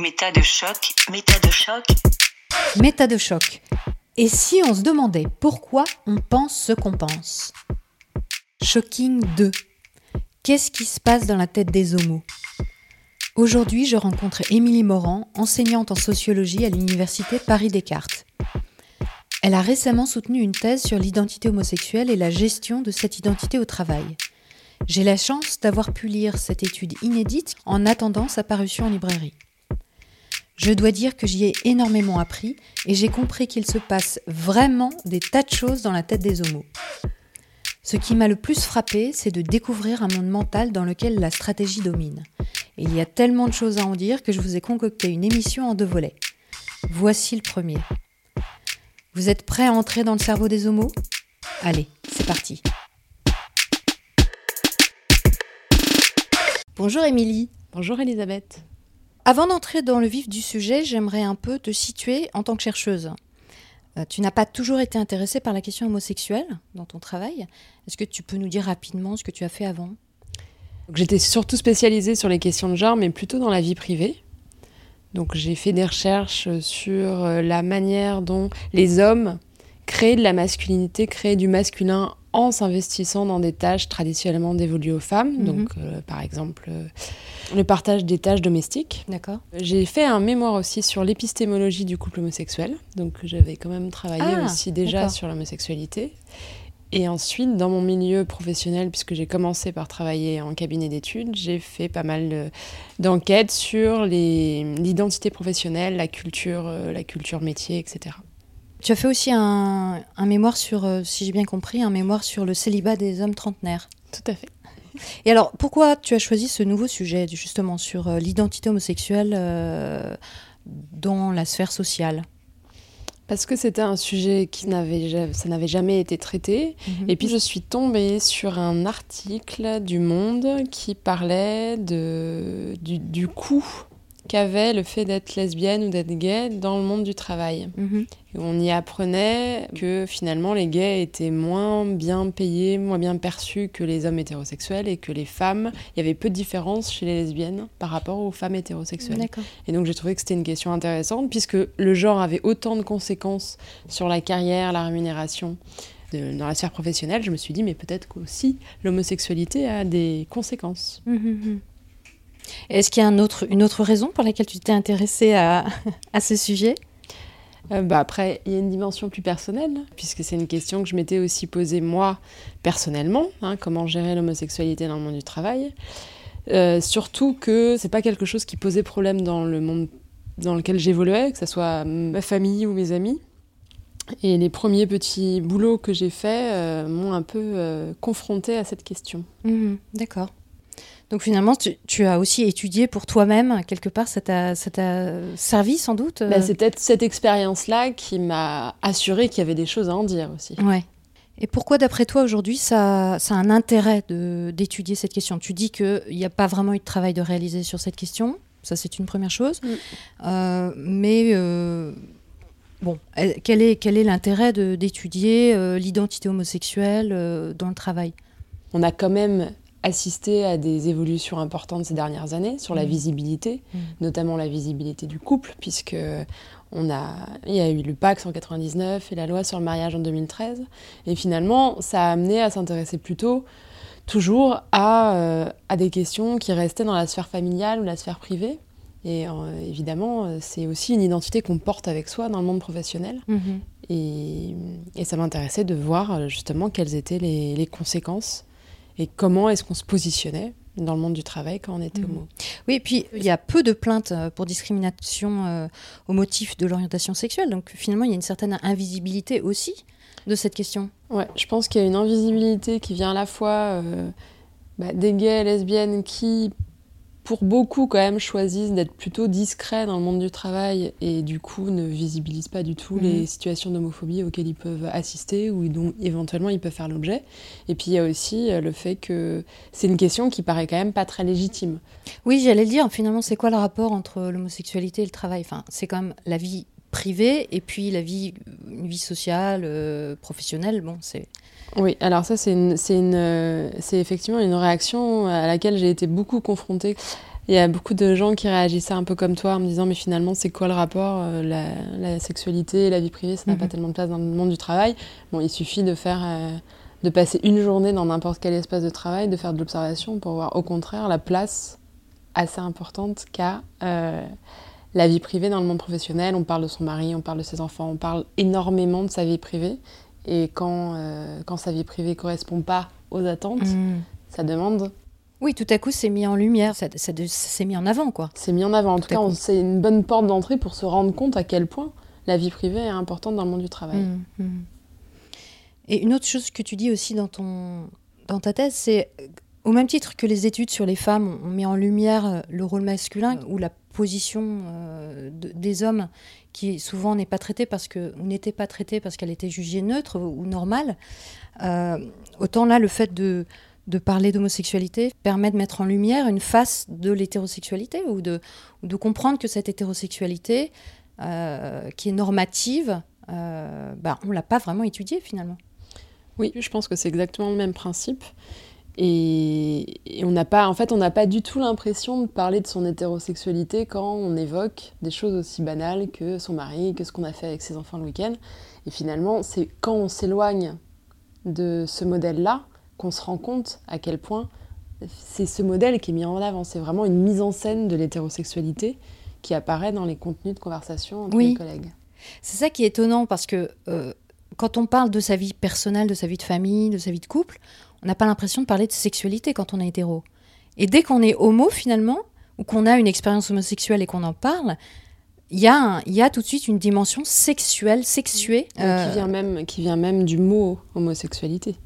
Méta de choc, méta de choc. Méta de choc. Et si on se demandait pourquoi on pense ce qu'on pense? Shocking 2. Qu'est-ce qui se passe dans la tête des homos? Aujourd'hui, je rencontre Émilie Morand, enseignante en sociologie à l'université Paris-Descartes. Elle a récemment soutenu une thèse sur l'identité homosexuelle et la gestion de cette identité au travail. J'ai la chance d'avoir pu lire cette étude inédite en attendant sa parution en librairie. Je dois dire que j'y ai énormément appris et j'ai compris qu'il se passe vraiment des tas de choses dans la tête des homos. Ce qui m'a le plus frappé, c'est de découvrir un monde mental dans lequel la stratégie domine. Et il y a tellement de choses à en dire que je vous ai concocté une émission en deux volets. Voici le premier. Vous êtes prêts à entrer dans le cerveau des homos? Allez, c'est parti. Bonjour Émilie. Bonjour Elisabeth. Avant d'entrer dans le vif du sujet, j'aimerais un peu te situer en tant que chercheuse. Euh, tu n'as pas toujours été intéressée par la question homosexuelle dans ton travail. Est-ce que tu peux nous dire rapidement ce que tu as fait avant? J'étais surtout spécialisée sur les questions de genre, mais plutôt dans la vie privée. Donc j'ai fait des recherches sur euh, la manière dont les hommes créent de la masculinité, créent du masculin en s'investissant dans des tâches traditionnellement dévolues aux femmes. Mhm. Donc euh, par exemple le partage des tâches domestiques. D'accord. J'ai fait un mémoire aussi sur l'épistémologie du couple homosexuel. Donc j'avais quand même travaillé Ah, aussi déjà sur l'homosexualité. Et ensuite, dans mon milieu professionnel, puisque j'ai commencé par travailler en cabinet d'études, j'ai fait pas mal de- d'enquêtes sur l'identité professionnelle, la culture, euh, la culture métier, etc. Tu as fait aussi un, un mémoire sur, euh, si j'ai bien compris, un mémoire sur le célibat des hommes trentenaires. Tout à fait. Et alors, pourquoi tu as choisi ce nouveau sujet, justement, sur euh, l'identité homosexuelle euh, dans la sphère sociale? Parce que c'était un sujet qui n'avait, ça n'avait jamais été traité. Et puis je suis tombée sur un article du Monde qui parlait de, du, du coût qu'avait le fait d'être lesbienne ou d'être gay dans le monde du travail. Mhm. On y apprenait que finalement les gays étaient moins bien payés, moins bien perçus que les hommes hétérosexuels et que les femmes, il y avait peu de différence chez les lesbiennes par rapport aux femmes hétérosexuelles. Et donc j'ai trouvé que c'était une question intéressante puisque le genre avait autant de conséquences sur la carrière, la rémunération dans la sphère professionnelle. Je me suis dit mais peut-être qu'aussi l'homosexualité a des conséquences. Mhm, mhm. Est-ce qu'il y a un autre, une autre raison pour laquelle tu t'es intéressée à, à ce sujet? Euh, bah après, il y a une dimension plus personnelle, puisque c'est une question que je m'étais aussi posée moi personnellement, hein, comment gérer l'homosexualité dans le monde du travail. Euh, surtout que c'est pas quelque chose qui posait problème dans le monde dans lequel j'évoluais, que ce soit ma famille ou mes amis. Et les premiers petits boulots que j'ai faits euh, m'ont un peu confrontée à cette question. Mhm, D'accord. Donc finalement, tu, tu as aussi étudié pour toi-même, quelque part, ça t'a servi sans doute Bah, c'est peut-être cette expérience-là qui m'a assuré qu'il y avait des choses à en dire aussi. Ouais. Et pourquoi, d'après toi, aujourd'hui, ça, ça a un intérêt d'étudier cette question? Tu dis qu'il n'y a pas vraiment eu de travail de réaliser sur cette question. Ça, c'est une première chose. Mm. Euh, mais, euh, bon, quel est, quel est l'intérêt d'étudier euh, l'identité homosexuelle dans le travail? On a quand même assisté à des évolutions importantes ces dernières années sur la Mhm. visibilité, Mhm. notamment la visibilité du couple, puisque on a, il y a eu le Pax en 99 et la loi sur le mariage en 2013. Et finalement, ça a amené à s'intéresser plutôt toujours à, euh, à des questions qui restaient dans la sphère familiale ou la sphère privée. Et euh, évidemment, euh, c'est aussi une identité qu'on porte avec soi dans le monde professionnel. Et, et ça m'intéressait de voir justement quelles étaient les, les conséquences et comment est-ce qu'on se positionnait dans le monde du travail quand on était Mhm. homo? Oui, et puis il y a peu de plaintes euh, pour discrimination euh, au motif de l'orientation sexuelle. Donc finalement, il y a une certaine invisibilité aussi de cette question. Ouais, je pense qu'il y a une invisibilité qui vient à la fois euh, bah, des gays et lesbiennes qui, pour beaucoup, quand même, choisissent d'être plutôt discrets dans le monde du travail et du coup ne visibilisent pas du tout Mhm. les situations d'homophobie auxquelles ils peuvent assister ou dont éventuellement ils peuvent faire l'objet. Et puis il y a aussi euh, le fait que c'est une question qui paraît quand même pas très légitime. Oui, j'allais le dire. Finalement, c'est quoi le rapport entre l'homosexualité et le travail? Enfin, c'est quand même la vie privée et puis la vie, une vie sociale, euh, professionnelle. Bon, c'est. Oui, alors ça, c'est une- c'est une, c'est effectivement une réaction à laquelle j'ai été beaucoup confrontée. Il y a beaucoup de gens qui réagissaient un peu comme toi en me disant mais finalement c'est quoi le rapport euh, la, sexualité et la vie privée? Ça n'a pas mhm. tellement de place dans le monde du travail. Bon il suffit de faire euh, de passer une journée dans n'importe quel espace de travail, de faire de l'observation pour voir au contraire la place assez importante qu'a euh, la vie privée dans le monde professionnel. On parle de son mari, on parle de ses enfants, on parle énormément de sa vie privée. Et quand, quand sa vie privée correspond pas aux attentes, mhm. ça demande oui, tout à coup, c'est mis en lumière, ça, c'est mis en avant, quoi. C'est mis en avant. En tout, cas, c'est une bonne porte d'entrée pour se rendre compte à quel point la vie privée est importante dans le monde du travail. Mmh, mmh. Et une autre chose que tu dis aussi dans, ton, dans ta thèse, c'est au même titre que les études sur les femmes ont mis en lumière euh, le rôle masculin ou la position euh, des hommes qui souvent n'est pas traitée parce que n'était pas traitée parce qu'elle était jugée neutre ou, normale. Euh, autant là, le fait de de parler d'homosexualité permet de mettre en lumière une face de l'hétérosexualité ou de, de comprendre que cette hétérosexualité, euh, qui est normative, bah, on ne l'a pas vraiment étudiée finalement. Oui, je pense que c'est exactement le même principe. Et, on n'a pas, en fait, on n'a pas du tout l'impression de parler de son hétérosexualité quand on évoque des choses aussi banales que son mari, que ce qu'on a fait avec ses enfants le week-end. Et finalement, c'est quand on s'éloigne de ce modèle-là qu'on se rend compte à quel point c'est ce modèle qui est mis en avant. C'est vraiment une mise en scène de l'hétérosexualité qui apparaît dans les contenus de conversation entre les collègues. C'est ça qui est étonnant parce que euh, quand on parle de sa vie personnelle, de sa vie de famille, de sa vie de couple, on n'a pas l'impression de parler de sexualité quand on est hétéro. Et dès qu'on est homo finalement, ou qu'on a une expérience homosexuelle et qu'on en parle, il y, a y a tout de suite une dimension sexuelle, sexuée. Qui, vient même, qui vient même du mot homosexualité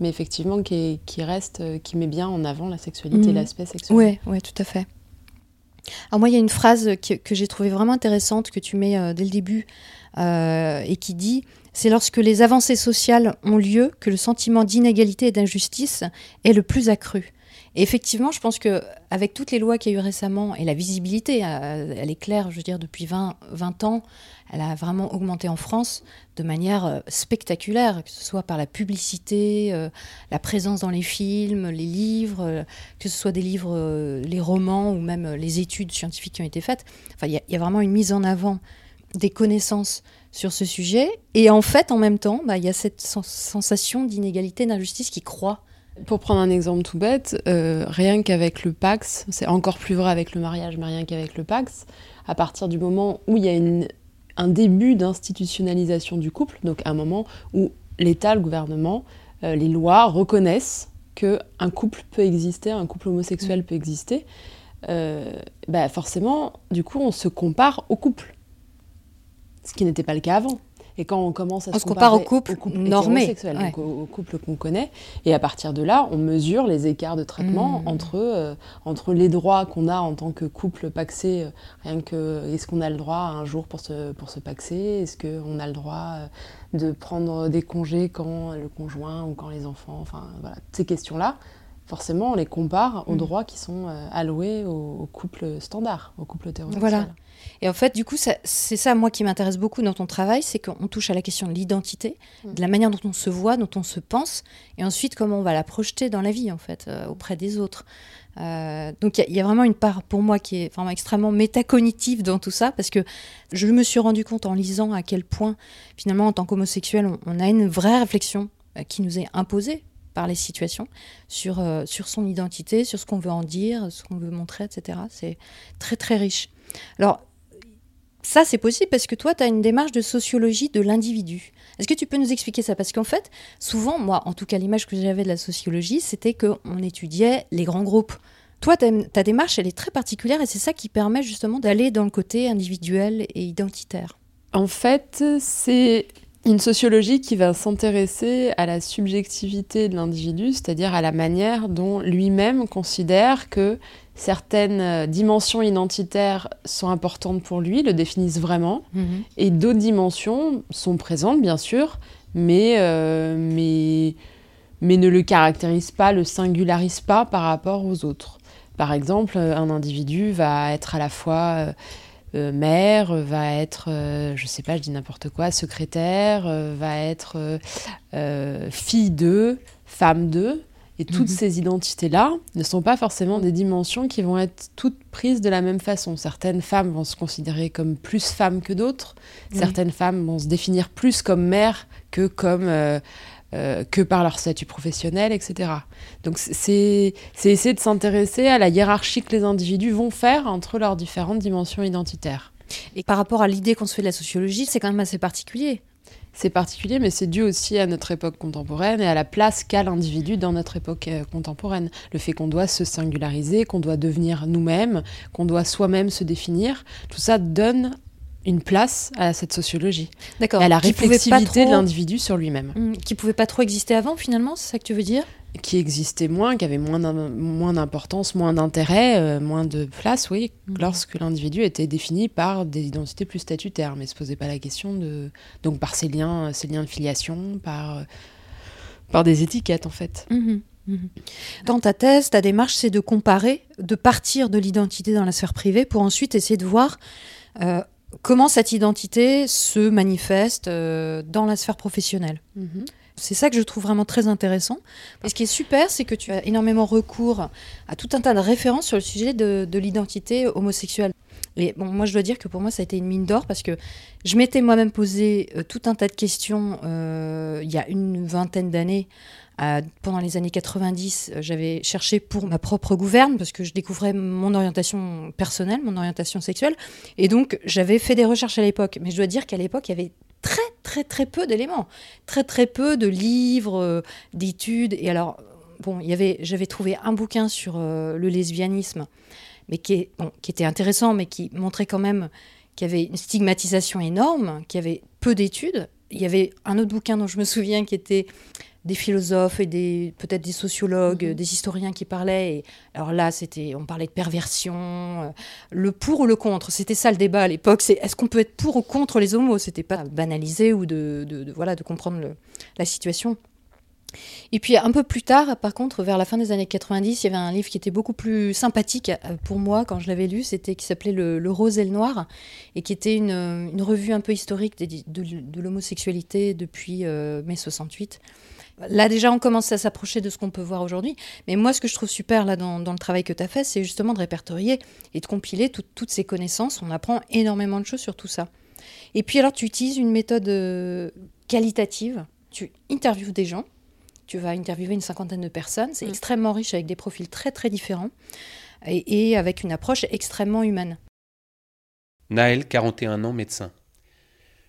mais effectivement qui, reste, euh, qui met bien en avant la sexualité, mm. l'aspect sexuel. Oui, ouais, tout à fait. Alors moi, il y a une phrase que, j'ai trouvée vraiment intéressante que tu mets euh, dès le début euh, et qui dit c'est lorsque les avancées sociales ont lieu que le sentiment d'inégalité et d'injustice est le plus accru. Et effectivement, je pense que avec toutes les lois qu'il y a eu récemment et la visibilité, elle est claire, je veux dire, depuis 20, 20 ans, elle a vraiment augmenté en France de manière euh, spectaculaire, que ce soit par la publicité, euh, la présence dans les films, les livres, euh, que ce soit des livres, les romans ou même les études scientifiques qui ont été faites. Enfin, il y, a vraiment une mise en avant des connaissances sur ce sujet. Et en fait, en même temps, bah, il y a cette sensation d'inégalité, d'injustice qui croît. Pour prendre un exemple tout bête, rien qu'avec le Pax, c'est encore plus vrai avec le mariage, mais rien qu'avec le Pax, à partir du moment où il y a une un début d'institutionnalisation du couple, donc un moment où l'État, le gouvernement, euh, les lois reconnaissent qu'un couple peut exister, un couple homosexuel mm. peut exister, euh, bah forcément, du coup, on se compare au couple. Ce qui n'était pas le cas avant. Et quand on commence à se comparer au couple, normé, au, couple qu'on connaît, et à partir de là, on mesure les écarts de traitement mmh. entre, euh, entre les droits qu'on a en tant que couple paxé, euh, rien que est-ce qu'on a le droit un jour pour se, pour se paxer, est-ce qu'on a le droit euh, de prendre des congés quand le conjoint ou quand les enfants, enfin voilà, ces questions-là, forcément, on les compare aux mmh. droits qui sont alloués au, couple standard, au couple hétérosexuel. Voilà. Et en fait, du coup, c'est ça, moi, qui m'intéresse beaucoup dans ton travail, c'est qu'on touche à la question de l'identité, mm. de la manière dont on se voit, dont on se pense, et ensuite comment on va la projeter dans la vie, en fait, euh, auprès des autres. Euh, donc il y, a vraiment une part pour moi qui est vraiment extrêmement métacognitive dans tout ça, parce que je me suis rendu compte en lisant à quel point, finalement, en tant qu'homosexuel, on, a une vraie réflexion euh, qui nous est imposée par les situations sur, sur son identité, sur ce qu'on veut en dire, ce qu'on veut montrer, etc. C'est très très riche. Alors, ça, c'est possible parce que toi, tu as une démarche de sociologie de l'individu. Est-ce que tu peux nous expliquer ça? Parce qu'en fait, souvent, moi, en tout cas, l'image que j'avais de la sociologie, c'était qu'on étudiait les grands groupes. Toi, ta démarche, elle est très particulière et c'est ça qui permet justement d'aller dans le côté individuel et identitaire. En fait, c'est une sociologie qui va s'intéresser à la subjectivité de l'individu, c'est-à-dire à la manière dont lui-même considère que certaines euh, dimensions identitaires sont importantes pour lui, le définissent vraiment, mhm. et d'autres dimensions sont présentes, bien sûr, mais, euh, mais, mais ne le caractérisent pas, le singularisent pas par rapport aux autres. Par exemple, un individu va être à la fois euh, mère, va être, je sais pas, je dis n'importe quoi, secrétaire, va être fille d'eux, femme d'eux, Et toutes Mhm. ces identités-là ne sont pas forcément des dimensions qui vont être toutes prises de la même façon. Certaines femmes vont se considérer comme plus femmes que d'autres. Oui. Certaines femmes vont se définir plus comme mères que comme euh, euh, que par leur statut professionnel, etc. Donc c'est essayer de s'intéresser à la hiérarchie que les individus vont faire entre leurs différentes dimensions identitaires. Et par rapport à l'idée qu'on se fait de la sociologie, c'est quand même assez particulier. C'est particulier, mais c'est dû aussi à notre époque contemporaine et à la place qu'a l'individu dans notre époque euh, contemporaine. Le fait qu'on doit se singulariser, qu'on doit devenir nous-mêmes, qu'on doit soi-même se définir, tout ça donne une place à cette sociologie, D'accord. à la réflexivité de trop- l'individu sur lui-même, Hmm, Qui pouvait pas trop exister avant, finalement, c'est ça que tu veux dire? Qui existait moins, qui avait moins d'im- moins d'importance, moins d'intérêt, euh, moins de place, oui, Mhm. lorsque l'individu était défini par des identités plus statutaires, mais se posait pas la question de donc par ses liens, ses liens de filiation, par euh, par des étiquettes en fait. Mhm, mhm. Dans ta thèse, ta démarche, c'est de comparer, de partir de l'identité dans la sphère privée pour ensuite essayer de voir euh, comment cette identité se manifeste euh, dans la sphère professionnelle. C'est ça que je trouve vraiment très intéressant. Et ce qui est super, c'est que tu as énormément recours à tout un tas de références sur le sujet de, de l'identité homosexuelle. Et bon, moi, je dois dire que pour moi, ça a été une mine d'or parce que je m'étais moi-même posé euh, tout un tas de questions euh, il y a une vingtaine d'années. Pendant les années 90, euh, j'avais cherché pour ma propre gouverne parce que je découvrais mon orientation personnelle, mon orientation sexuelle. Et donc, j'avais fait des recherches à l'époque. Mais je dois dire qu'à l'époque, il y avait très, très, très peu d'éléments. Très, très peu de livres, euh, d'études. Et alors, bon, j'avais trouvé un bouquin sur euh, le lesbianisme, mais qui était intéressant, mais qui montrait quand même qu'il y avait une stigmatisation énorme, qu'il y avait peu d'études. Il y avait un autre bouquin dont je me souviens qui était des philosophes et des peut-être des sociologues, Mhm. des historiens qui parlaient. Et alors là, c'était, on parlait de perversion, euh, le pour ou le contre. C'était ça le débat à l'époque. C'est est-ce qu'on peut être pour ou contre les homos? C'était pas banaliser ou de, de- de- voilà de comprendre le- la situation. Et puis un peu plus tard, par contre, vers la fin des années 90, il y avait un livre qui était beaucoup plus sympathique euh, pour moi quand je l'avais lu, c'était qui s'appelait le, Le Rose et le Noir, et qui était une, une revue un peu historique de l'homosexualité depuis euh, mai 68. Là déjà, on commence à s'approcher de ce qu'on peut voir aujourd'hui. Mais moi, ce que je trouve super là dans, dans le travail que tu as fait, c'est justement de répertorier et de compiler tout- toutes ces connaissances. On apprend énormément de choses sur tout ça. Et puis alors, tu utilises une méthode euh, qualitative. Tu interviews des gens. Tu vas interviewer une cinquantaine de personnes. C'est Mm. extrêmement riche avec des profils très très différents et, et avec une approche extrêmement humaine. Naël, 41 ans, médecin.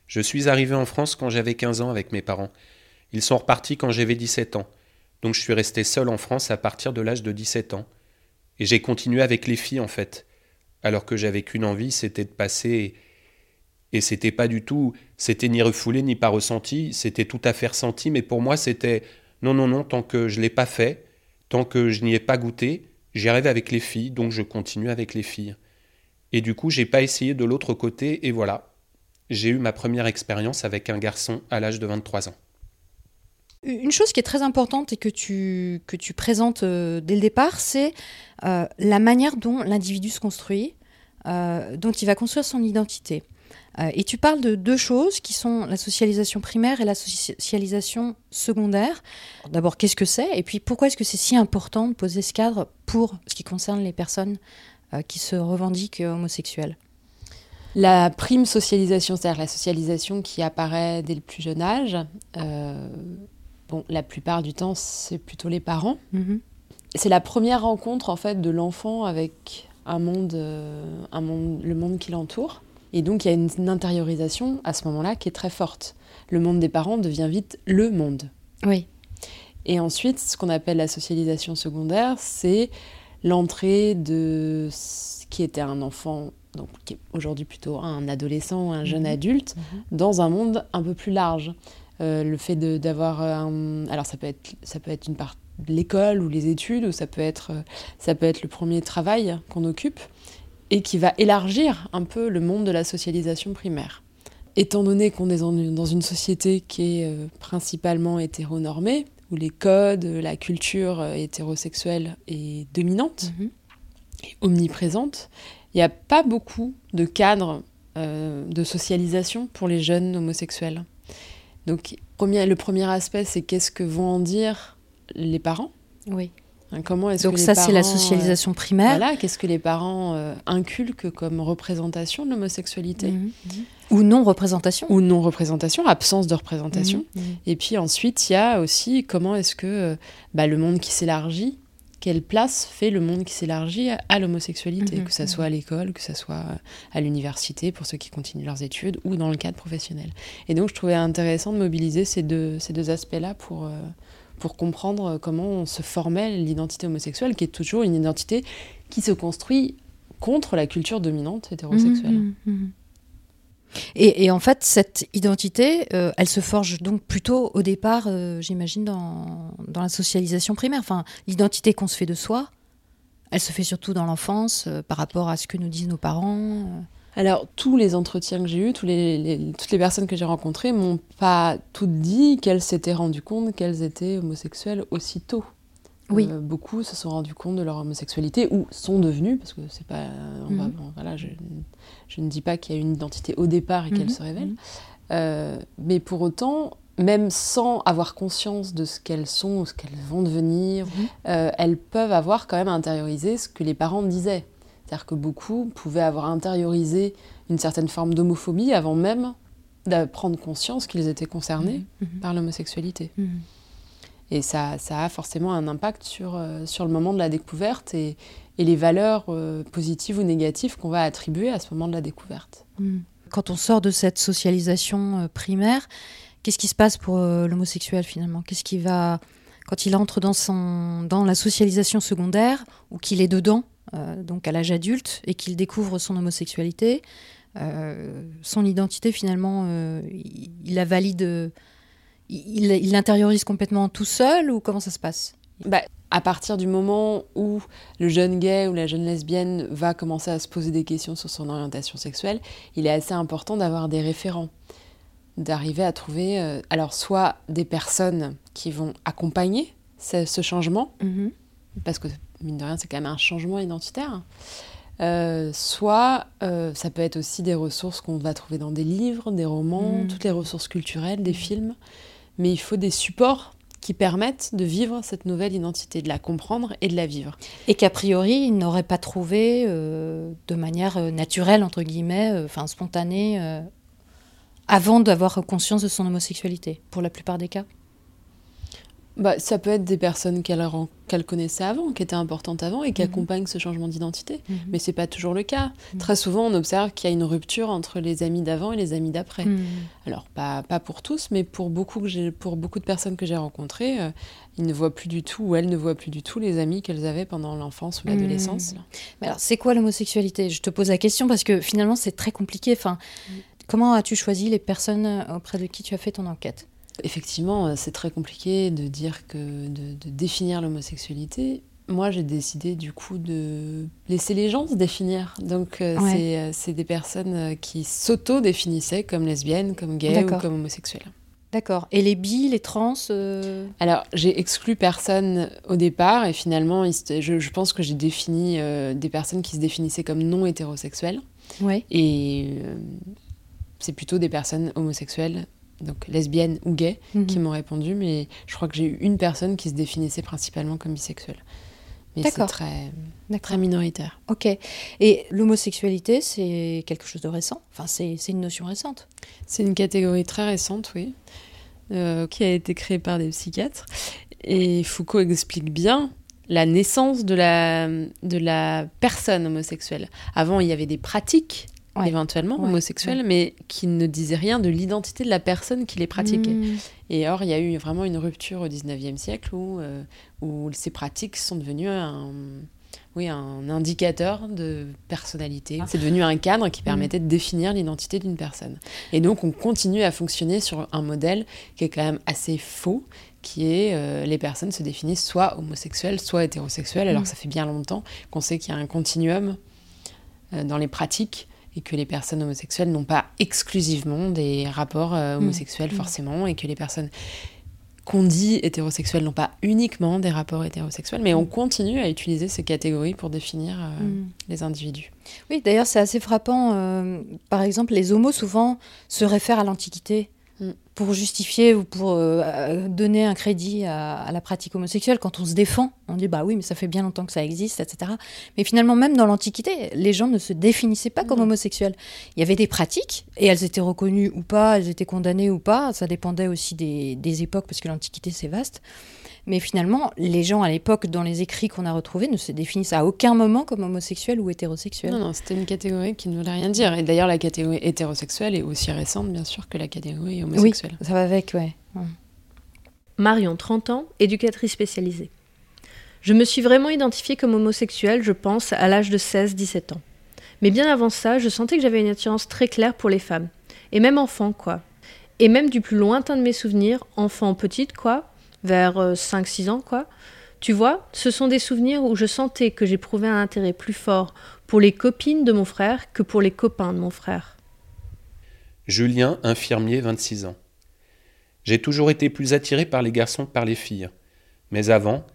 Je suis arrivé en France quand j'avais 15 ans avec mes parents. Ils sont repartis quand j'avais 17 ans. Donc je suis resté seul en France à partir de l'âge de 17 ans. Et j'ai continué avec les filles en fait. Alors que j'avais qu'une envie, c'était de passer. Et c'était pas du tout. C'était ni refoulé ni pas ressenti. C'était tout à fait ressenti. Mais pour moi, c'était. Non, non, non, tant que je l'ai pas fait, tant que je n'y ai pas goûté, j'y arrive avec les filles. Donc je continue avec les filles. Et du coup, j'ai pas essayé de l'autre côté, et voilà. J'ai eu ma première expérience avec un garçon à l'âge de 23 ans. Une chose qui est très importante et que tu, que tu présentes euh, dès le départ, c'est euh, la manière dont l'individu se construit, euh, dont il va construire son identité. Et tu parles de deux choses qui sont la socialisation primaire et la socialisation secondaire. D'abord, qu'est-ce que c'est? Et puis, pourquoi est-ce que c'est si important de poser ce cadre pour ce qui concerne les personnes qui se revendiquent homosexuelles? La prime socialisation, c'est-à-dire la socialisation qui apparaît dès le plus jeune âge, bon, la plupart du temps, c'est plutôt les parents. Mhm. C'est la première rencontre en fait de l'enfant avec un monde, euh, un monde, le monde qui l'entoure. Et donc il y a une, une intériorisation à ce moment-là qui est très forte. Le monde des parents devient vite le monde. Oui. Et ensuite, ce qu'on appelle la socialisation secondaire, c'est l'entrée de ce qui était un enfant, donc qui est aujourd'hui plutôt un adolescent ou un jeune Mhm. adulte, Mhm. dans un monde un peu plus large. Euh, le fait de- d'avoir un... Alors ça peut être, ça peut être une part de l'école ou les études, ou ça peut être, euh, ça peut être le premier travail qu'on occupe, et qui va élargir un peu le monde de la socialisation primaire. Étant donné qu'on est dans une, dans une société qui est euh, principalement hétéronormée, où les codes, la culture euh, hétérosexuelle est dominante Mhm. et omniprésente, il n'y a pas beaucoup de cadres euh, de socialisation pour les jeunes homosexuels. Donc premier- le premier aspect, c'est qu'est-ce que vont en dire les parents? Oui. Hein, comment est-ce Donc que les ça, c'est la euh, socialisation primaire. Voilà, qu'est-ce que les parents euh, inculquent comme représentation de l'homosexualité? Mhm. Ou non-représentation. ou non représentation, absence de représentation. Mhm. Et puis ensuite, il y a aussi comment est-ce que euh, bah, le monde qui s'élargit, quelle place fait le monde qui s'élargit à, l'homosexualité, Mhm, que ça mhm. soit à l'école, que ça soit à l'université pour ceux qui continuent leurs études ou dans le cadre professionnel. Et donc je trouvais intéressant de mobiliser ces deux, ces deux aspects-là pour, euh, pour comprendre comment on se formait l'identité homosexuelle, qui est toujours une identité qui se construit contre la culture dominante hétérosexuelle. Mhm, mhm, mhm. Et, en fait, cette identité, euh, elle se forge donc plutôt au départ, euh, j'imagine, dans, dans la socialisation primaire. Enfin, l'identité qu'on se fait de soi, elle se fait surtout dans l'enfance, euh, par rapport à ce que nous disent nos parents. Alors, tous les entretiens que j'ai eus, les- toutes les personnes que j'ai rencontrées m'ont pas toutes dit qu'elles s'étaient rendues compte qu'elles étaient homosexuelles aussitôt. Oui. Euh, beaucoup se sont rendus compte de leur homosexualité ou sont devenus, parce que c'est pas. on va- Mhm. bon, voilà, je, je ne dis pas qu'il y a une identité au départ et qu'elle Mhm, se révèle. mhm. Euh, mais pour autant, même sans avoir conscience de ce qu'elles sont ou ce qu'elles vont devenir, euh, elles peuvent avoir quand même intériorisé ce que les parents disaient. C'est-à-dire que beaucoup pouvaient avoir intériorisé une certaine forme d'homophobie avant même de prendre conscience qu'ils étaient concernés par l'homosexualité. Et ça, ça a forcément un impact sur, euh, sur le moment de la découverte et, les valeurs euh, positives ou négatives qu'on va attribuer à ce moment de la découverte. Mhm. Quand on sort de cette socialisation euh, primaire, qu'est-ce qui se passe pour l'homosexuel finalement? Qu'est-ce qui va quand il entre dans son dans la socialisation secondaire ou qu'il est dedans, donc à l'âge adulte, et qu'il découvre son homosexualité, son identité finalement, il, la valide, il il l'intériorise complètement tout seul ou comment ça se passe? Bah, à partir du moment où le jeune gay ou la jeune lesbienne va commencer à se poser des questions sur son orientation sexuelle, il est assez important d'avoir des référents, d'arriver à trouver, euh, alors soit des personnes qui vont accompagner ce, ce changement, parce que mine de rien c'est quand même un changement identitaire, euh, soit euh, ça peut être aussi des ressources qu'on va trouver dans des livres, des romans, Mm. toutes les ressources culturelles, des films, mais il faut des supports qui permettent de vivre cette nouvelle identité, de la comprendre et de la vivre. Et qu'a priori, il n'aurait pas trouvé euh, de manière euh, naturelle, entre guillemets, euh, enfin spontanée, avant d'avoir conscience de son homosexualité, pour la plupart des cas. Bah, ça peut être des personnes qu'elle qu'elle connaissait avant, qui étaient importantes avant et qui Mhm. accompagnent ce changement d'identité. Mais c'est pas toujours le cas. Mhm. Très souvent, on observe qu'il y a une rupture entre les amis d'avant et les amis d'après. Mhm. Alors, pas, pas pour tous, mais pour beaucoup, que pour beaucoup de personnes que j'ai rencontrées, euh, ils ne voient plus du tout, ou elles ne voient plus du tout les amis qu'elles avaient pendant l'enfance ou l'adolescence. Mhm. Mais alors, c'est quoi l'homosexualité? Je te pose la question parce que finalement, c'est très compliqué. Enfin, Mm. comment as-tu choisi les personnes auprès de qui tu as fait ton enquête? Effectivement, euh, c'est très compliqué de dire que de, de définir l'homosexualité. Moi, j'ai décidé du coup de laisser les gens se définir. Donc, euh, Ouais. c'est, euh, c'est des personnes qui s'auto-définissaient comme lesbiennes, comme gays ou comme homosexuelles. D'accord. Et les bi, les trans euh, Alors, j'ai exclu personne au départ et finalement, je, je pense que j'ai défini euh, des personnes qui se définissaient comme non hétérosexuelles. Ouais. Et euh, c'est plutôt des personnes homosexuelles, donc lesbiennes ou gays, qui Mhm. m'ont répondu, mais je crois que j'ai eu une personne qui se définissait principalement comme bisexuelle. Mais c'est très, très minoritaire. Ok. Et l'homosexualité, c'est quelque chose de récent? Enfin, c'est c'est une notion récente. C'est une catégorie très récente, oui, euh, qui a été créée par des psychiatres. Et Foucault explique bien la naissance de la, de la personne homosexuelle. Avant, il y avait des pratiques, Ouais. éventuellement, Ouais, homosexuelles, mais qui ne disaient rien de l'identité de la personne qui les pratiquait. Mhm. Et or, il y a eu vraiment une rupture au 19e siècle où, euh, où ces pratiques sont devenues un, oui, un indicateur de personnalité. C'est devenu un cadre qui permettait de définir l'identité d'une personne. Et donc, on continue à fonctionner sur un modèle qui est quand même assez faux, qui est euh, les personnes se définissent soit homosexuelles, soit hétérosexuelles, alors Mm. que ça fait bien longtemps qu'on sait qu'il y a un continuum euh, dans les pratiques et que les personnes homosexuelles n'ont pas exclusivement des rapports euh, homosexuels Mm. forcément et que les personnes qu'on dit hétérosexuelles n'ont pas uniquement des rapports hétérosexuels, mais on continue à utiliser ces catégories pour définir euh, les individus. Oui, d'ailleurs, c'est assez frappant. euh, par exemple, les homos, souvent, se réfèrent à l'Antiquité Mm. Pour justifier ou pour euh, donner un crédit à, la pratique homosexuelle, quand on se défend, on dit bah oui, mais ça fait bien longtemps que ça existe, etc. Mais finalement, même dans l'Antiquité, les gens ne se définissaient pas comme homosexuels. Il y avait des pratiques et elles étaient reconnues ou pas, elles étaient condamnées ou pas. Ça dépendait aussi des, des époques parce que l'Antiquité c'est vaste. Mais finalement, les gens à l'époque, dans les écrits qu'on a retrouvés, ne se définissent à aucun moment comme homosexuels ou hétérosexuels. Non, non, c'était une catégorie qui ne voulait rien dire. Et d'ailleurs, la catégorie hétérosexuelle est aussi récente, bien sûr, que la catégorie homosexuelle. Oui, ça va avec, ouais. Marion, 30 ans, éducatrice spécialisée. Je me suis vraiment identifiée comme homosexuelle, je pense, à l'âge de 16-17 ans. Mais bien avant ça, je sentais que j'avais une attirance très claire pour les femmes. Et même enfant, quoi. Et même du plus lointain de mes souvenirs, enfant petite, quoi, vers 5-6 euh, ans, quoi. Tu vois, ce sont des souvenirs où je sentais que j'éprouvais un intérêt plus fort pour les copines de mon frère que pour les copains de mon frère. Julien, infirmier, 26 ans. J'ai toujours été plus attiré par les garçons que par les filles. Mais avant,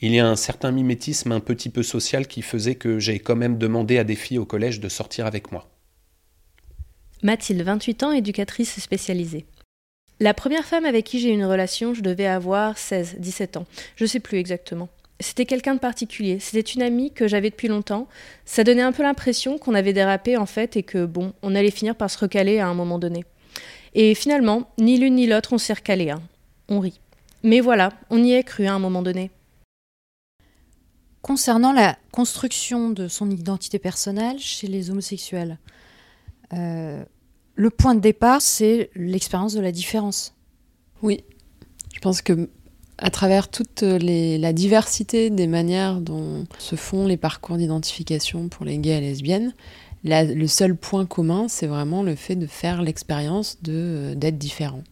il y a un certain mimétisme un petit peu social qui faisait que j'ai quand même demandé à des filles au collège de sortir avec moi. Mathilde, 28 ans, éducatrice spécialisée. La première femme avec qui j'ai eu une relation, je devais avoir 16, 17 ans. Je sais plus exactement. C'était quelqu'un de particulier. C'était une amie que j'avais depuis longtemps. Ça donnait un peu l'impression qu'on avait dérapé en fait et que bon, on allait finir par se recaler à un moment donné. Et finalement, ni l'une ni l'autre on s'est recalé. Hein. On rit. Mais voilà, on y est cru à un moment donné. Concernant la construction de son identité personnelle chez les homosexuels, euh, le point de départ, c'est l'expérience de la différence. Oui, je pense que à travers toute la diversité des manières dont se font les parcours d'identification pour les gays et lesbiennes, le seul point commun, c'est vraiment le fait de faire l'expérience d'être différent,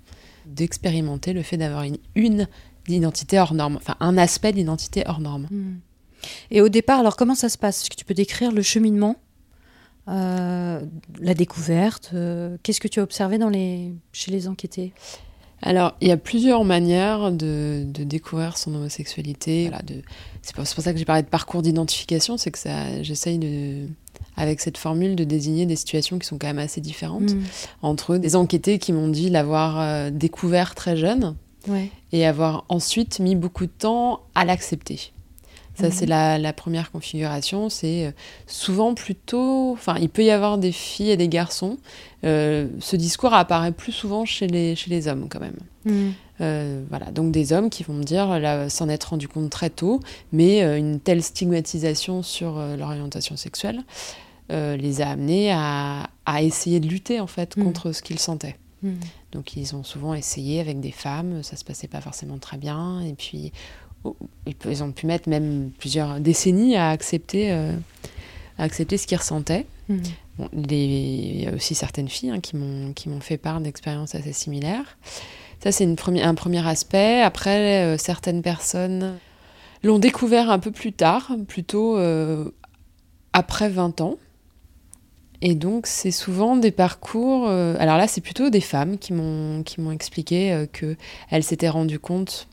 d'expérimenter le fait d'avoir une, une identité hors norme, enfin un aspect d'identité hors norme. Hmm. Et au départ, alors comment ça se passe? Est-ce que tu peux décrire le cheminement? Euh, la découverte euh, Qu'est-ce que tu as observé dans les... chez les enquêtés? Alors, il y a plusieurs manières de, découvrir son homosexualité. C'est pour, ça que j'ai parlé de parcours d'identification, c'est que j'essaye de, avec cette formule de désigner des situations qui sont quand même assez différentes mm. entre des enquêtés qui m'ont dit l'avoir euh, découvert très jeune et avoir ensuite mis beaucoup de temps à l'accepter. Ça, c'est mhm. la, première configuration. C'est euh, souvent plutôt. Enfin, il peut y avoir des filles et des garçons. Euh, ce discours apparaît plus souvent chez les, chez les hommes, quand même. Mhm. Euh, voilà, donc des hommes qui vont me dire s'en être rendu compte très tôt, mais une telle stigmatisation sur l'orientation sexuelle les a amenés à, à, essayer de lutter en fait mhm. contre ce qu'ils sentaient. Donc ils ont souvent essayé avec des femmes, ça se passait pas forcément très bien, et puis ils ont pu mettre même plusieurs décennies à accepter, euh, à accepter ce qu'ils ressentaient. Mhm. il y a aussi certaines filles hein, qui m'ont fait part d'expériences assez similaires. Ça, c'est un premier aspect. Après, euh, certaines personnes l'ont découvert un peu plus tard, plutôt euh, après 20 ans. Et donc, c'est souvent des parcours. alors là, c'est plutôt des femmes qui m'ont expliqué qu'elles s'étaient rendues compte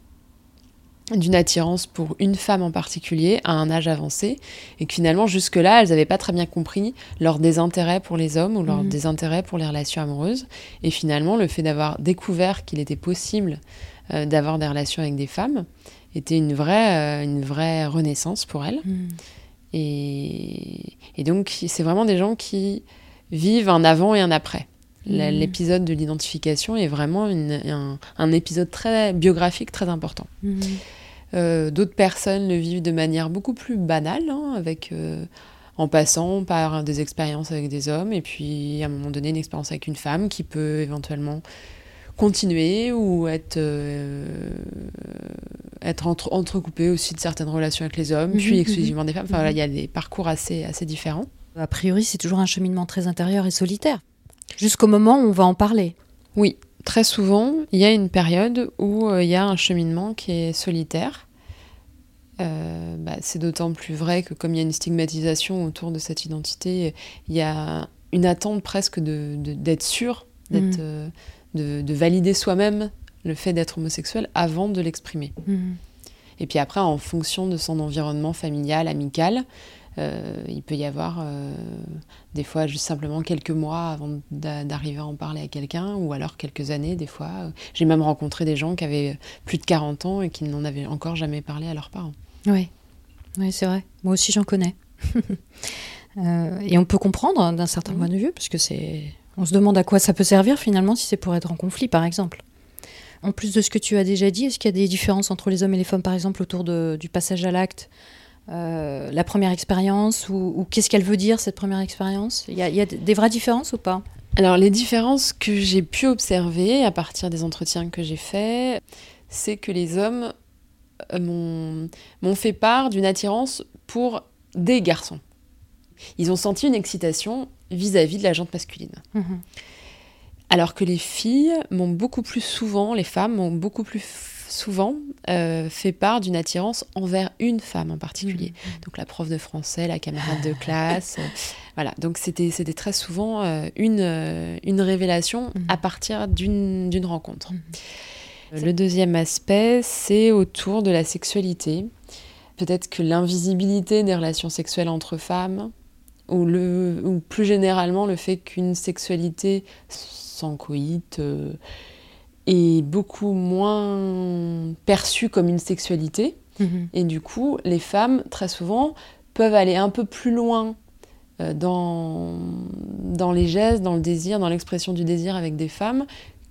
d'une attirance pour une femme en particulier à un âge avancé et que finalement jusque-là elles n'avaient pas très bien compris leur désintérêt pour les hommes ou leur mhm. désintérêt pour les relations amoureuses et finalement le fait d'avoir découvert qu'il était possible euh, d'avoir des relations avec des femmes était une vraie, euh, une vraie renaissance pour elles mhm. et, et, donc c'est vraiment des gens qui vivent un avant et un après mhm. L'épisode de l'identification est vraiment un, un, épisode très biographique, très important. Euh, d'autres personnes le vivent de manière beaucoup plus banale, hein, avec, euh, en passant par des expériences avec des hommes, et puis à un moment donné une expérience avec une femme qui peut éventuellement continuer ou être, euh, être entre, entrecoupée aussi de certaines relations avec les hommes, puis mhm, exclusivement des femmes. Enfin, mhm. il y a des parcours assez, assez différents. A priori, c'est toujours un cheminement très intérieur et solitaire, jusqu'au moment où on va en parler. Oui, très souvent, il y a une période où il y a un cheminement qui est solitaire euh, bah, c'est d'autant plus vrai que comme il y a une stigmatisation autour de cette identité, il y a une attente presque d'être sûr, mm. euh, de, valider soi-même le fait d'être homosexuel avant de l'exprimer. Mm. Et puis après, en fonction de son environnement familial, amical, euh, il peut y avoir des fois juste simplement quelques mois avant d'arriver à en parler à quelqu'un, ou alors quelques années, des fois. J'ai même rencontré des gens qui avaient plus de 40 ans et qui n'en avaient encore jamais parlé à leurs parents. Oui, oui c'est vrai. Moi aussi, j'en connais. Euh, et on peut comprendre d'un certain mmh. point de vue, parce que c'est. On se demande à quoi ça peut servir finalement si c'est pour être en conflit, par exemple. En plus de ce que tu as déjà dit, est-ce qu'il y a des différences entre les hommes et les femmes, par exemple, autour de, du passage à l'acte? Euh, la première expérience ou, qu'est-ce qu'elle veut dire cette première expérience? Il y, a des vraies différences ou pas? Alors les différences que j'ai pu observer à partir des entretiens que j'ai faits, c'est que les hommes euh, m'ont fait part d'une attirance pour des garçons. Ils ont senti une excitation vis-à-vis de la jante masculine. Mhm. Alors que les filles m'ont beaucoup plus souvent, les femmes m'ont beaucoup plus souvent euh, fait part d'une attirance envers une femme en particulier. Mmh, mmh. Donc la prof de français, la camarade de classe. Euh, voilà, donc c'était très souvent euh, une, une révélation mmh. à partir d'une rencontre. Le deuxième aspect, c'est autour de la sexualité. Peut-être que l'invisibilité des relations sexuelles entre femmes, ou, le, ou plus généralement le fait qu'une sexualité sans coït est beaucoup moins perçue comme une sexualité. Mhm. Et du coup, les femmes, très souvent, peuvent aller un peu plus loin euh, dans, dans les gestes, dans le désir, dans l'expression du désir avec des femmes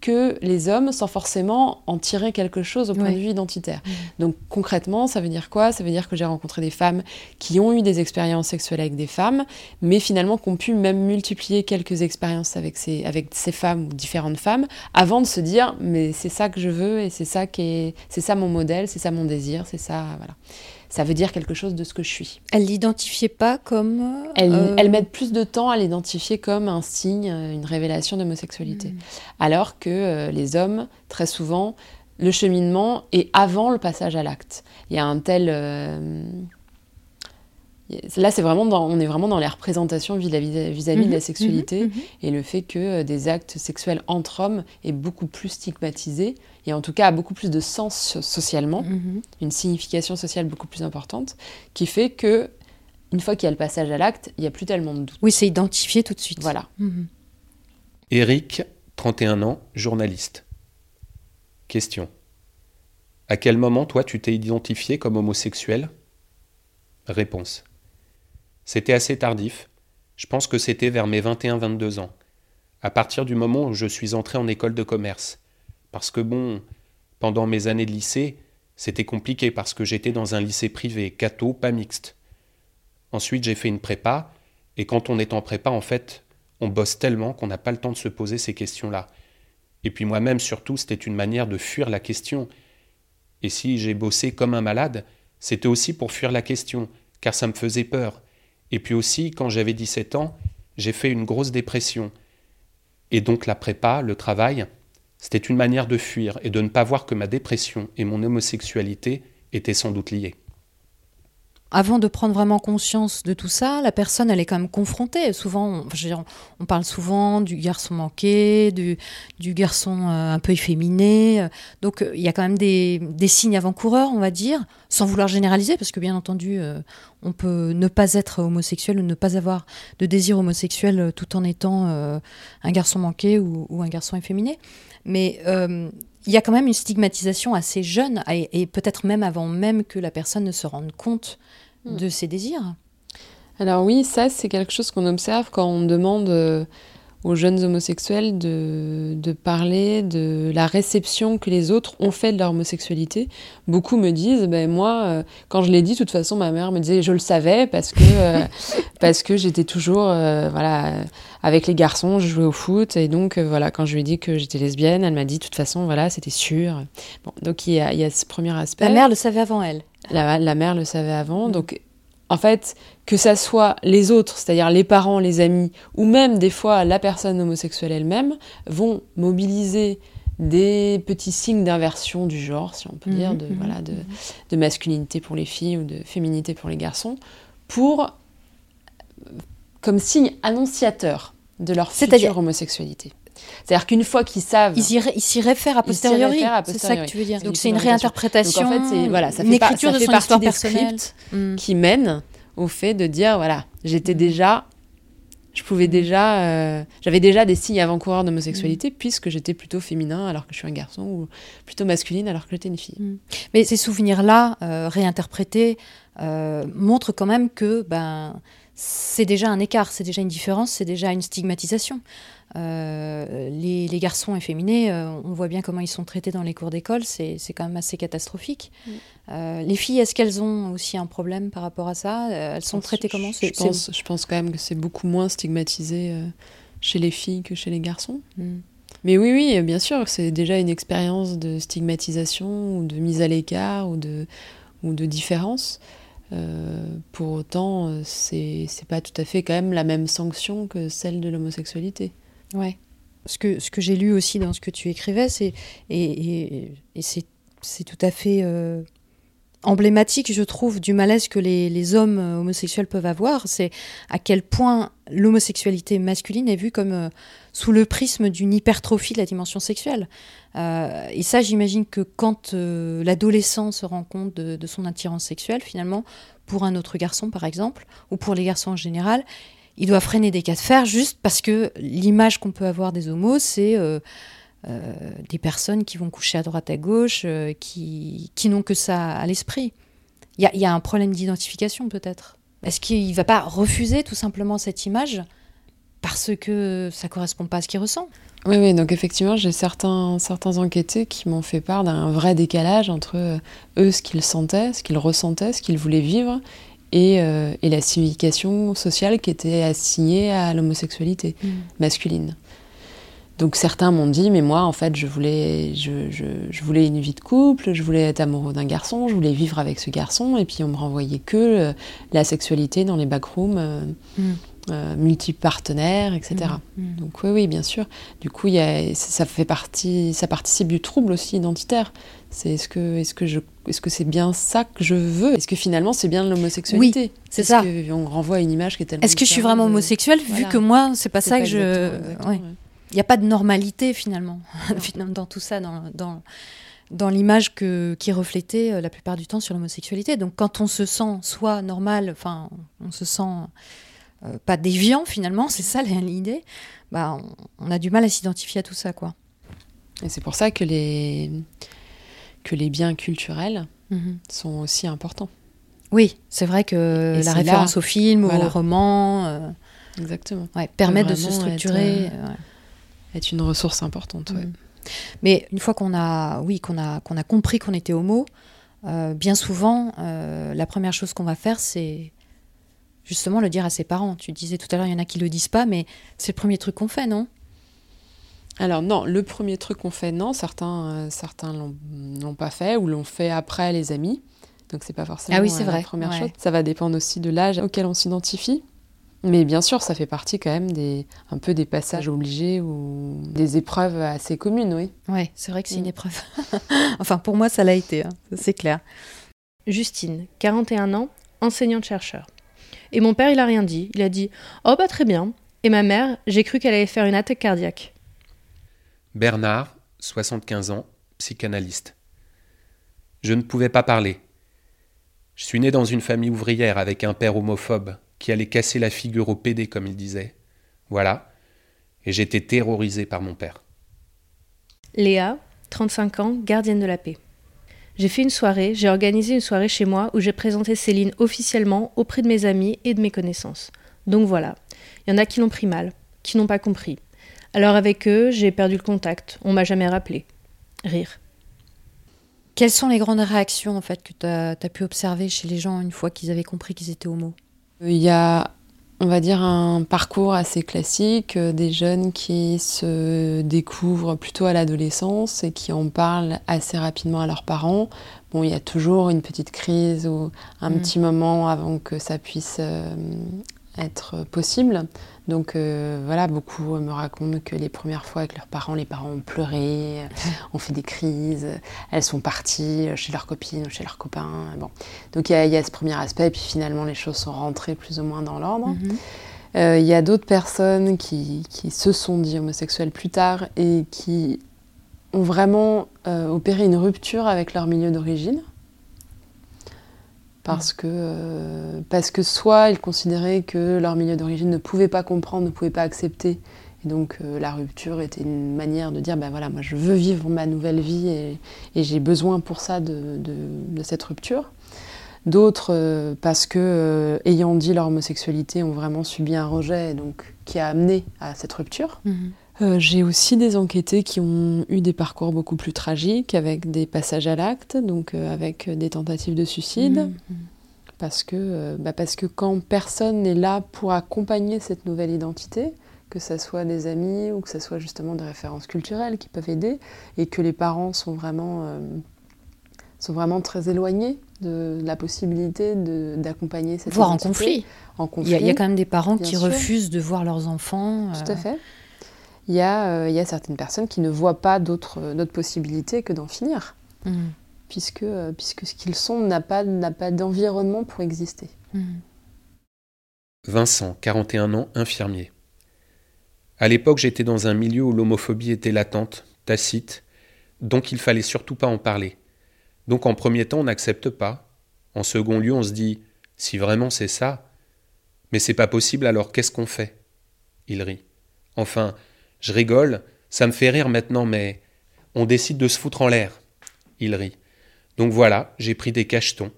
que les hommes sans forcément en tirer quelque chose au point de vue identitaire. Donc concrètement, ça veut dire quoi? Ça veut dire que j'ai rencontré des femmes qui ont eu des expériences sexuelles avec des femmes, mais finalement qui ont pu même multiplier quelques expériences avec ces, avec ces femmes ou différentes femmes avant de se dire mais c'est ça que je veux et c'est ça qui est, c'est ça mon modèle, c'est ça mon désir, c'est ça voilà ça veut dire quelque chose de ce que je suis. Elle l'identifiait pas comme... Elle, euh... elle met plus de temps à l'identifier comme un signe, euh, une révélation d'homosexualité. Hmm. Alors que euh, les hommes, très souvent, le cheminement est avant le passage à l'acte. Il y a un tel... Euh, Là, c'est vraiment on est vraiment dans les représentations vis-à-vis de la mhm, sexualité mhm, mhm. et le fait que euh, des actes sexuels entre hommes est beaucoup plus stigmatisé et en tout cas a beaucoup plus de sens socialement, une signification sociale beaucoup plus importante, qui fait que une fois qu'il y a le passage à l'acte, il n'y a plus tellement de doute. Oui, c'est identifié tout de suite. Voilà. Eric, 31 ans, journaliste. Question. À quel moment, toi, tu t'es identifié comme homosexuel? Réponse. C'était assez tardif. Je pense que c'était vers mes 21-22 ans. À partir du moment où je suis entré en école de commerce. Parce que bon, pendant mes années de lycée, c'était compliqué parce que j'étais dans un lycée privé, catho, pas mixte. Ensuite, j'ai fait une prépa, et quand on est en prépa, en fait, on bosse tellement qu'on n'a pas le temps de se poser ces questions-là. Et puis moi-même, surtout, c'était une manière de fuir la question. Et si j'ai bossé comme un malade, c'était aussi pour fuir la question, car ça me faisait peur. Et puis aussi, quand j'avais 17 ans, j'ai fait une grosse dépression. Et donc la prépa, le travail, c'était une manière de fuir et de ne pas voir que ma dépression et mon homosexualité étaient sans doute liées avant de prendre vraiment conscience de tout ça, la personne, elle est quand même confrontée. Souvent, on, parle souvent du garçon manqué, du, garçon euh, un peu efféminé. Donc, euh, il y a quand même des, signes avant-coureurs, on va dire, sans vouloir généraliser, parce que bien entendu, euh, on peut ne pas être homosexuel ou ne pas avoir de désir homosexuel tout en étant un garçon manqué ou, un garçon efféminé. Mais il y a quand même une stigmatisation assez jeune, et peut-être même avant même que la personne ne se rende compte Mm. de ses désirs. Alors oui, ça c'est quelque chose qu'on observe quand on demande euh, aux jeunes homosexuels de, de, parler de la réception que les autres ont fait de leur homosexualité. Beaucoup me disent, ben moi, euh, quand je l'ai dit, de toute façon, ma mère me disait, je le savais parce que euh, parce que j'étais toujours, voilà, avec les garçons, je jouais au foot et donc voilà, quand je lui ai dit que j'étais lesbienne, elle m'a dit, de toute façon, voilà, c'était sûr. Bon, donc il y, a, il y a ce premier aspect. La mère le savait avant elle. La, mère le savait avant. Donc, en fait, que ça soit les autres, c'est-à-dire les parents, les amis, ou même des fois la personne homosexuelle elle-même, vont mobiliser des petits signes d'inversion du genre, si on peut dire, mm-hmm. de, voilà, de, de, masculinité pour les filles ou de féminité pour les garçons, pour comme signe annonciateur de leur future homosexualité. C'est-à-dire qu'une fois qu'ils savent. Ils s'y réfèrent a posteriori. C'est ça que tu veux dire. Donc c'est une réinterprétation. Donc en fait, voilà, ça une fait écriture de son histoire personnelle. Mm. qui mène au fait de dire voilà, j'étais mm. déjà Je pouvais déjà, euh, j'avais déjà des signes avant-coureurs d'homosexualité puisque j'étais plutôt féminin alors que je suis un garçon ou plutôt masculine alors que j'étais une fille. Mais ces souvenirs-là, euh, réinterprétés, euh, montrent quand même que ben, c'est déjà un écart, c'est déjà une différence, c'est déjà une stigmatisation. Euh, les, les, garçons efféminés, euh, on voit bien comment ils sont traités dans les cours d'école, c'est quand même assez catastrophique. Mm. Euh, les filles, est-ce qu'elles ont aussi un problème par rapport à ça? Elles sont traitées comment? je, pense, je pense quand même que c'est beaucoup moins stigmatisé chez les filles que chez les garçons. Mm. Mais oui, oui, bien sûr, c'est déjà une expérience de stigmatisation ou de mise à l'écart ou de, ou de différence. Pour autant, c'est pas tout à fait quand même la même sanction que celle de l'homosexualité. Ouais. Ce que, ce que j'ai lu aussi dans ce que tu écrivais, c'est et, et, c'est tout à fait euh, emblématique, je trouve, du malaise que les, hommes homosexuels peuvent avoir, c'est à quel point l'homosexualité masculine est vue comme euh, sous le prisme d'une hypertrophie de la dimension sexuelle. Euh, et ça, j'imagine que quand l'adolescent se rend compte de, de, son attirance sexuelle, finalement, pour un autre garçon, par exemple, ou pour les garçons en général, il doit freiner des cas de fer juste parce que l'image qu'on peut avoir des homos, c'est euh, euh, des personnes qui vont coucher à droite à gauche, euh, qui, qui n'ont que ça à l'esprit. Il y, y, a un problème d'identification peut-être. Est-ce qu'il ne va pas refuser tout simplement cette image parce que ça correspond pas à ce qu'il ressent? Oui, oui, donc effectivement, j'ai certains, certains enquêtés qui m'ont fait part d'un vrai décalage entre eux, ce qu'ils sentaient, ce qu'ils ressentaient, ce qu'ils voulaient vivre, euh, et, la signification sociale qui était assignée à l'homosexualité mm. masculine. Donc certains m'ont dit, mais moi en fait je voulais, je, je, voulais une vie de couple, je voulais être amoureux d'un garçon, je voulais vivre avec ce garçon, et puis on me renvoyait que euh, la sexualité dans les backrooms. Euh, mm. Euh, multipartenaires, etc. Mm, mm. Donc oui, oui, bien sûr. Du coup, y a, ça fait partie, ça participe du trouble aussi identitaire. C'est est-ce que, est-ce que je, est-ce que c'est bien ça que je veux? Est-ce que finalement c'est bien de l'homosexualité? Oui, c'est ça. On renvoie une image qui est tellement. Est-ce que je suis vraiment homosexuelle vu que moi c'est pas ça que je. Il n'y a pas de normalité finalement, dans tout ça, dans, dans, dans l'image que, qui est reflétée euh, la plupart du temps sur l'homosexualité. Donc quand on se sent soit normal, enfin on se sent euh, pas déviant finalement, c'est ça l'idée, bah, on, a du mal à s'identifier à tout ça. quoi. Et c'est pour ça que les, que les biens culturels mhm. sont aussi importants. Oui, c'est vrai que la référence au film, au roman, euh, Exactement. Ouais, permet de se structurer. Être, euh, être, une ressource importante. Mhm. Mais une fois qu'on a, oui, qu'on a, qu'on a compris qu'on était homo, bien souvent, la première chose qu'on va faire, c'est justement le dire à ses parents. Tu disais tout à l'heure, il y en a qui le disent pas, mais c'est le premier truc qu'on fait, non? Alors non, le premier truc qu'on fait, non, certains, euh, certains l'ont pas fait ou l'ont fait après les amis. Donc c'est pas forcément ah oui, c'est euh, vrai. la première chose. Ça va dépendre aussi de l'âge auquel on s'identifie. Mais bien sûr, ça fait partie quand même des, un peu des passages obligés ou des épreuves assez communes, oui. Oui, c'est vrai que c'est une mm. épreuve. enfin, pour moi, ça l'a été, hein, c'est clair. Justine, 41 ans, enseignante-chercheur. Et mon père, il a rien dit. Il a dit Oh, bah très bien. Et ma mère, j'ai cru qu'elle allait faire une attaque cardiaque. Bernard, 75 ans, psychanalyste. Je ne pouvais pas parler. Je suis né dans une famille ouvrière avec un père homophobe qui allait casser la figure au PD, comme il disait. Voilà. Et j'étais terrorisé par mon père. Léa, 35 ans, gardienne de la paix. J'ai fait une soirée, j'ai organisé une soirée chez moi où j'ai présenté Céline officiellement auprès de mes amis et de mes connaissances. Donc voilà, il y en a qui l'ont pris mal, qui n'ont pas compris. Alors avec eux, j'ai perdu le contact, on m'a jamais rappelé. Rire. Quelles sont les grandes réactions en fait que tu as, pu observer chez les gens une fois qu'ils avaient compris qu'ils étaient homo? Il y a on va dire, un parcours assez classique, euh, des jeunes qui se découvrent plutôt à l'adolescence et qui en parlent assez rapidement à leurs parents. Bon, il y a toujours une petite crise ou un mm. petit moment avant que ça puisse euh, être possible. Donc euh, voilà, beaucoup me racontent que les premières fois avec leurs parents, les parents ont pleuré, ont fait des crises, elles sont parties chez leurs copines ou chez leurs copains. Bon. Donc il y, a ce premier aspect, et puis finalement les choses sont rentrées plus ou moins dans l'ordre. Mhm. Euh, il y a d'autres personnes qui, qui, se sont dit homosexuelles plus tard et qui ont vraiment euh, opéré une rupture avec leur milieu d'origine. Parce que, euh, parce que soit ils considéraient que leur milieu d'origine ne pouvait pas comprendre, ne pouvait pas accepter. Et donc euh, la rupture était une manière de dire, ben voilà, moi je veux vivre ma nouvelle vie et, j'ai besoin pour ça de, cette rupture. D'autres, euh, parce que, ayant dit leur homosexualité, ont vraiment subi un rejet, qui a amené à cette rupture. Mhm. j'ai aussi des enquêtés qui ont eu des parcours beaucoup plus tragiques, avec des passages à l'acte, donc avec des tentatives de suicide. Mhm parce que, euh, bah parce que quand personne n'est là pour accompagner cette nouvelle identité, que ce soit des amis ou que ce soit justement des références culturelles qui peuvent aider, et que les parents sont vraiment, euh, sont vraiment très éloignés de la possibilité d'accompagner cette Voire en conflit. En conflit. Il y, a, quand même des parents qui refusent de voir leurs enfants. Tout à euh, fait. Il y, a, il y a certaines personnes qui ne voient pas d'autres possibilités que d'en finir. Mmh puisque, euh, puisque ce qu'ils sont n'a pas, pas d'environnement pour exister. Hmm. Vincent, 41 ans, infirmier. À l'époque, j'étais dans un milieu où l'homophobie était latente, tacite, donc il fallait surtout pas en parler. Donc en premier temps, on n'accepte pas. En second lieu, on se dit si vraiment c'est ça, mais c'est pas possible, alors qu'est-ce qu'on fait? Il rit. Enfin, je rigole, ça me fait rire maintenant, mais on décide de se foutre en l'air. Il rit. Donc voilà, j'ai pris des cachetons.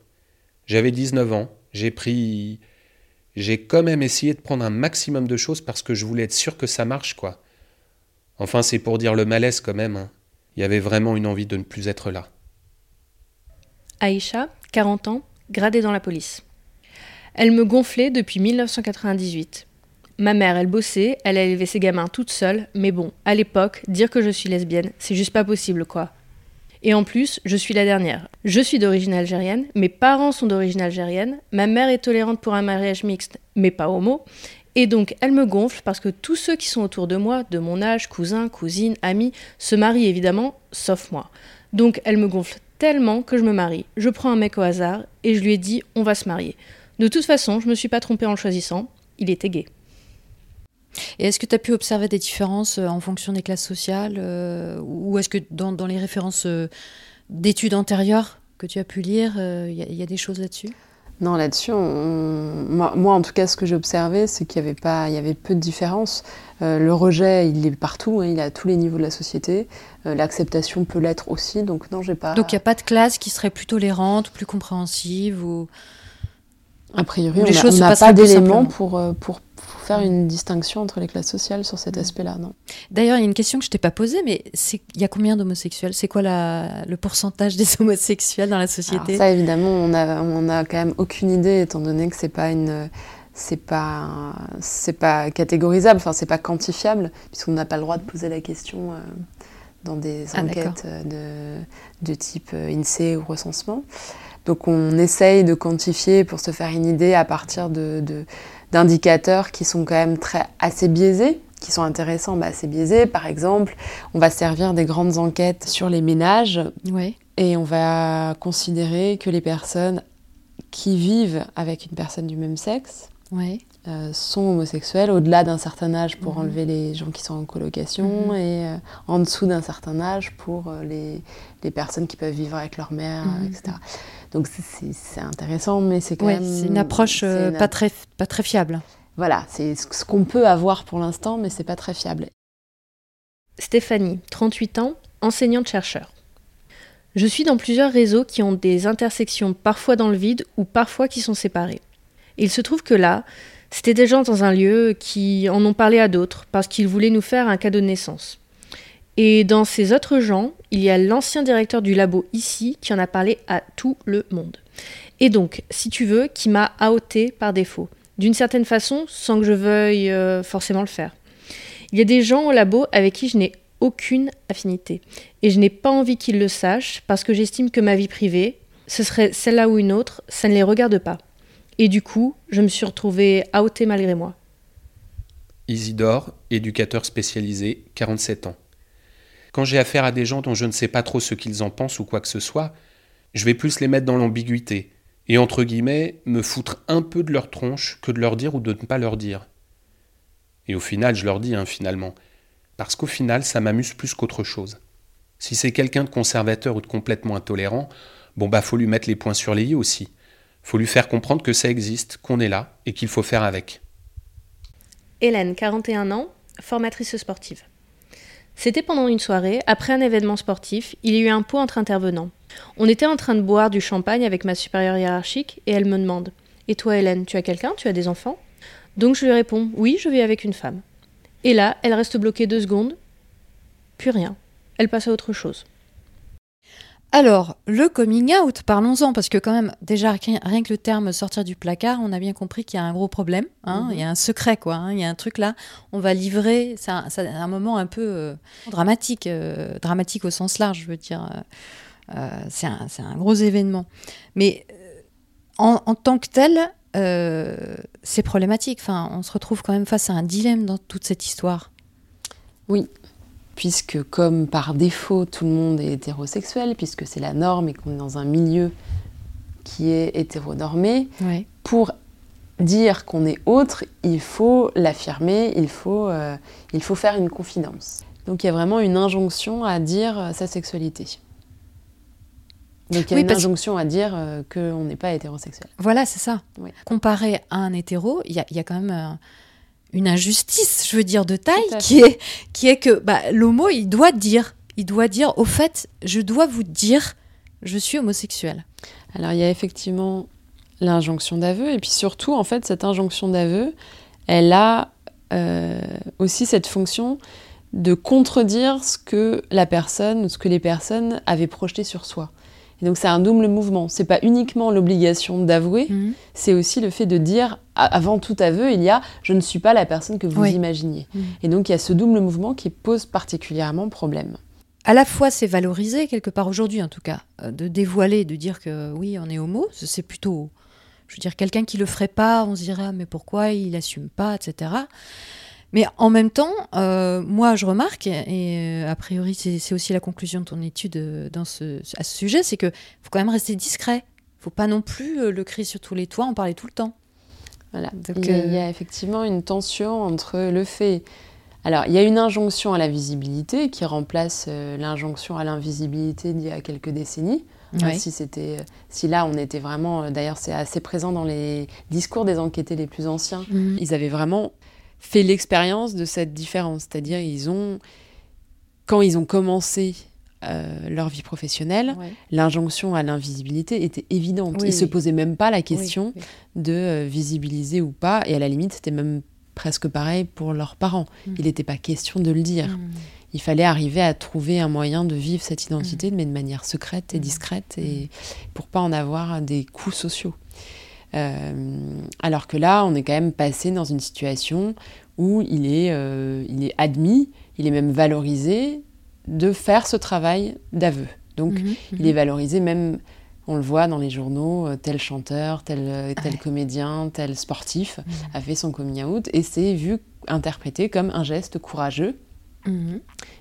J'avais 19 ans, j'ai pris. J'ai quand même essayé de prendre un maximum de choses parce que je voulais être sûr que ça marche, quoi. Enfin, c'est pour dire le malaise quand même. Hein. Il y avait vraiment une envie de ne plus être là. Aïcha, 40 ans, gradée dans la police. Elle me gonflait depuis 1998. Ma mère, elle bossait, elle a élevé ses gamins toute seule, mais bon, à l'époque, dire que je suis lesbienne, c'est juste pas possible, quoi. Et en plus, je suis la dernière. Je suis d'origine algérienne, mes parents sont d'origine algérienne, ma mère est tolérante pour un mariage mixte, mais pas homo. Et donc, elle me gonfle parce que tous ceux qui sont autour de moi, de mon âge, cousins, cousines, amis, se marient évidemment, sauf moi. Donc, elle me gonfle tellement que je me marie. Je prends un mec au hasard et je lui ai dit on va se marier. De toute façon, je me suis pas trompée en le choisissant, il était gay. Et est-ce que tu as pu observer des différences euh, en fonction des classes sociales euh, Ou est-ce que dans, dans, les références euh, d'études antérieures que tu as pu lire, il y, a des choses là-dessus? Non, là-dessus, moi, en tout cas, ce que j'ai observé, c'est qu'il y avait pas, il y avait peu de différences. le rejet, il est partout, hein, il est à tous les niveaux de la société. L'acceptation peut l'être aussi, donc non, j'ai pas. Donc il n'y a pas de classe qui serait plus tolérante, plus compréhensive ou. A priori, on n'a pas d'éléments pour, pour faire une distinction entre les classes sociales sur cet mm. aspect-là, non? D'ailleurs, il y a une question que je t'ai pas posée, mais il y a combien d'homosexuels? C'est quoi la, le pourcentage des homosexuels dans la société? Ça, évidemment, on a, on a quand même aucune idée, étant donné que c'est pas une c'est pas c'est pas catégorisable, enfin c'est pas quantifiable, puisqu'on n'a pas le droit de poser la question euh, dans des ah, enquêtes euh, de, de, type euh, INSEE ou recensement. Donc on essaye de quantifier pour se faire une idée à partir de, de d'indicateurs qui sont quand même très assez biaisés, qui sont intéressants, bah, assez biaisés. Par exemple, on va servir des grandes enquêtes sur les ménages et on va considérer que les personnes qui vivent avec une personne du même sexe euh, sont homosexuelles au-delà d'un certain âge pour mhm. enlever les gens qui sont en colocation mhm. et euh, en dessous d'un certain âge pour euh, les, les, personnes qui peuvent vivre avec leur mère, mhm. etc. Donc c'est intéressant, mais c'est quand même. C'est une approche euh, pas, très, pas très fiable. Voilà, c'est ce qu'on peut avoir pour l'instant, mais c'est pas très fiable. Stéphanie, 38 ans, enseignante-chercheur. Je suis dans plusieurs réseaux qui ont des intersections parfois dans le vide ou parfois qui sont séparés. Il se trouve que là, c'était des gens dans un lieu qui en ont parlé à d'autres parce qu'ils voulaient nous faire un cadeau de naissance. Et dans ces autres gens, il y a l'ancien directeur du labo ici qui en a parlé à tout le monde. Et donc, si tu veux, qui m'a outé par défaut, d'une certaine façon, sans que je veuille euh, forcément le faire. Il y a des gens au labo avec qui je n'ai aucune affinité. Et je n'ai pas envie qu'ils le sachent parce que j'estime que ma vie privée, ce serait celle-là ou une autre, ça ne les regarde pas. Et du coup, je me suis retrouvée outée malgré moi. Isidore, éducateur spécialisé, 47 ans. Quand j'ai affaire à des gens dont je ne sais pas trop ce qu'ils en pensent ou quoi que ce soit, je vais plus les mettre dans l'ambiguïté, et entre guillemets, me foutre un peu de leur tronche que de leur dire ou de ne pas leur dire. Et au final, je leur dis, hein, finalement, parce qu'au final, ça m'amuse plus qu'autre chose. Si c'est quelqu'un de conservateur ou de complètement intolérant, bon bah faut lui mettre les points sur les i aussi. Faut lui faire comprendre que ça existe, qu'on est là et qu'il faut faire avec. Hélène, 41 ans, formatrice sportive. C'était pendant une soirée, après un événement sportif, il y a eu un pot entre intervenants. On était en train de boire du champagne avec ma supérieure hiérarchique et elle me demande Et toi, Hélène, tu as quelqu'un? Tu as des enfants? Donc je lui réponds Oui, je vis avec une femme. Et là, elle reste bloquée deux secondes, puis rien. Elle passe à autre chose. Alors, le coming out, parlons-en, parce que quand même, déjà, rien que le terme sortir du placard, on a bien compris qu'il y a un gros problème. Hein, Mhm. Il y a un secret, quoi. hein, il y a un truc là. On va livrer. C'est un, moment un peu euh, dramatique, euh, dramatique au sens large, je veux dire. euh, c'est un, gros événement. Mais en, en tant que tel, c'est problématique. Enfin, on se retrouve quand même face à un dilemme dans toute cette histoire. Puisque comme par défaut tout le monde est hétérosexuel, puisque c'est la norme et qu'on est dans un milieu qui est hétéronormé, pour dire qu'on est autre, il faut l'affirmer, il, faut, euh, il faut faire une confidence. Donc il y a vraiment une injonction à dire euh, sa sexualité. Donc il y a Oui, une parce- injonction à dire euh, qu'on n'est pas hétérosexuel. Voilà, c'est ça. Oui. Comparé à un hétéro, il y y a quand même euh, une injustice, je veux dire, de taille, qui est, qui est que bah, l'homo, il doit dire, il doit dire, au fait, je dois vous dire, je suis homosexuel. Alors il y a effectivement l'injonction d'aveu, et puis surtout, en fait, cette injonction d'aveu, elle a euh, aussi cette fonction de contredire ce que la personne ce que les personnes avaient projeté sur soi. Et donc c'est un double mouvement. C'est pas uniquement l'obligation d'avouer, c'est aussi le fait de dire, avant tout aveu, il y a je ne suis pas la personne que vous Oui. imaginiez. Mhm. Et donc il y a ce double mouvement qui pose particulièrement problème. À la fois, c'est valorisé, quelque part aujourd'hui en tout cas, euh, de dévoiler, de dire que oui, on est homo, c'est plutôt, je veux dire, quelqu'un qui le ferait pas, on se dirait, ah, mais pourquoi il assume pas, etc. Mais en même temps, euh, moi, je remarque, et euh, a priori, c'est aussi la conclusion de ton étude euh, dans ce, à ce sujet, c'est que faut quand même rester discret. faut pas non plus le crier sur tous les toits, en parler tout le temps. Voilà. Donc, il, y a, il y a effectivement une tension entre le fait. Alors, il y a une injonction à la visibilité qui remplace euh, l'injonction à l'invisibilité d'il y a quelques décennies. Si, c'était, si là, on était vraiment. D'ailleurs, c'est assez présent dans les discours des enquêtés les plus anciens. Mhm. Ils avaient vraiment fait l'expérience de cette différence. C'est-à-dire, ils ont. Quand ils ont commencé euh, leur vie professionnelle, Ouais. l'injonction à l'invisibilité était évidente. Oui, ils se oui. posaient même pas la question Oui, de euh, visibiliser ou pas. Et à la limite, c'était même presque pareil pour leurs parents. Mm. Il n'était pas question de le dire. Mhm. Il fallait arriver à trouver un moyen de vivre cette identité, mais de manière secrète et discrète, et pour pas en avoir des coups sociaux. Euh, alors que là, on est quand même passé dans une situation où il est, euh, il est admis, il est même valorisé de faire ce travail d'aveu. Donc, Mhm. il est valorisé même, on le voit dans les journaux, euh, tel chanteur, tel, euh, tel Ouais. comédien, tel sportif Mhm. a fait son coming out et c'est vu, interprété comme un geste courageux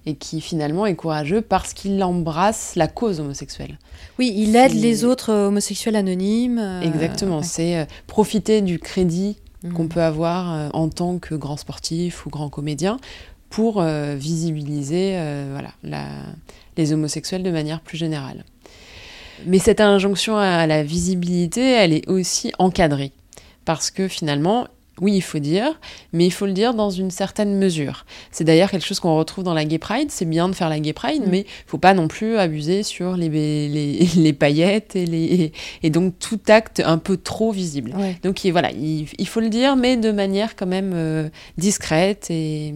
Et qui finalement est courageux parce qu'il embrasse la cause homosexuelle. Oui, il aide les autres euh, homosexuels anonymes. euh, Exactement, ouais. c'est euh, profiter du crédit Mhm. qu'on peut avoir euh, en tant que grand sportif ou grand comédien pour visibiliser voilà, la- les homosexuels de manière plus générale. Mais cette injonction à la visibilité, elle est aussi encadrée. Parce que finalement, oui, il faut dire, mais il faut le dire dans une certaine mesure. C'est d'ailleurs quelque chose qu'on retrouve dans la Gay Pride. C'est bien de faire la Gay Pride, Mm. mais il faut pas non plus abuser sur les, les, les paillettes et, les, et donc tout acte un peu trop visible. Ouais. Donc il- voilà, il, il faut le dire, mais de manière quand même euh, discrète et,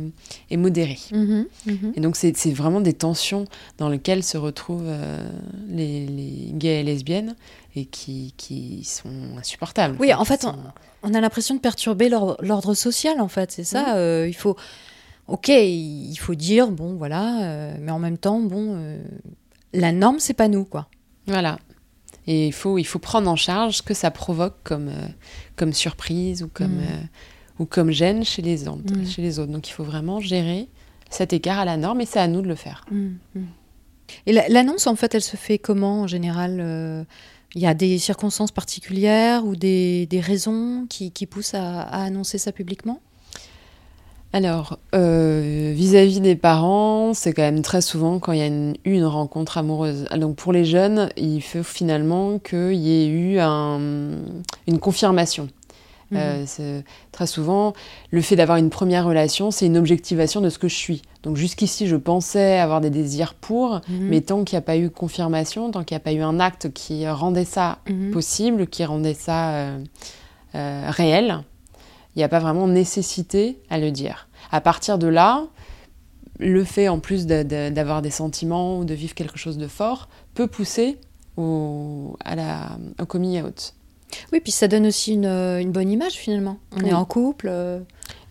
et modérée. Mhm, mhm. Et donc c'est c'est vraiment des tensions dans lesquelles se retrouvent euh, les, les gays et lesbiennes et qui, qui sont insupportables. Oui, en fait, sont- On a l'impression de perturber l'or- l'ordre social, en fait, c'est ça. Mhm. euh, il faut, ok, il faut dire, bon, voilà, euh, mais en même temps, bon, euh, la norme, c'est pas nous, quoi. Voilà. Et il faut, il faut prendre en charge ce que ça provoque comme, comme surprise ou comme, Mm. euh, ou comme gêne chez les, autres, Mm. chez les autres. Donc il faut vraiment gérer cet écart à la norme et c'est à nous de le faire. Et la- l'annonce, en fait, elle se fait comment en général Il y a des circonstances particulières ou des, des raisons qui, qui poussent à, annoncer ça publiquement? Alors, euh, vis-à-vis des parents, c'est quand même très souvent quand il y a une, une, rencontre amoureuse. Donc pour les jeunes, il faut finalement qu'il y ait eu un, une confirmation. Mmh. Euh, très souvent, le fait d'avoir une première relation, c'est une objectivation de ce que je suis. Donc jusqu'ici, je pensais avoir des désirs pour, mmh. mais tant qu'il n'y a pas eu confirmation, tant qu'il n'y a pas eu un acte qui rendait ça mmh. possible, qui rendait ça euh, euh, réel, il n'y a pas vraiment nécessité à le dire. À partir de là, le fait en plus d'avoir des sentiments ou de vivre quelque chose de fort peut pousser au, à la, au coming out. Oui, puis ça donne aussi une, une bonne image finalement. On oui. est en couple. Euh...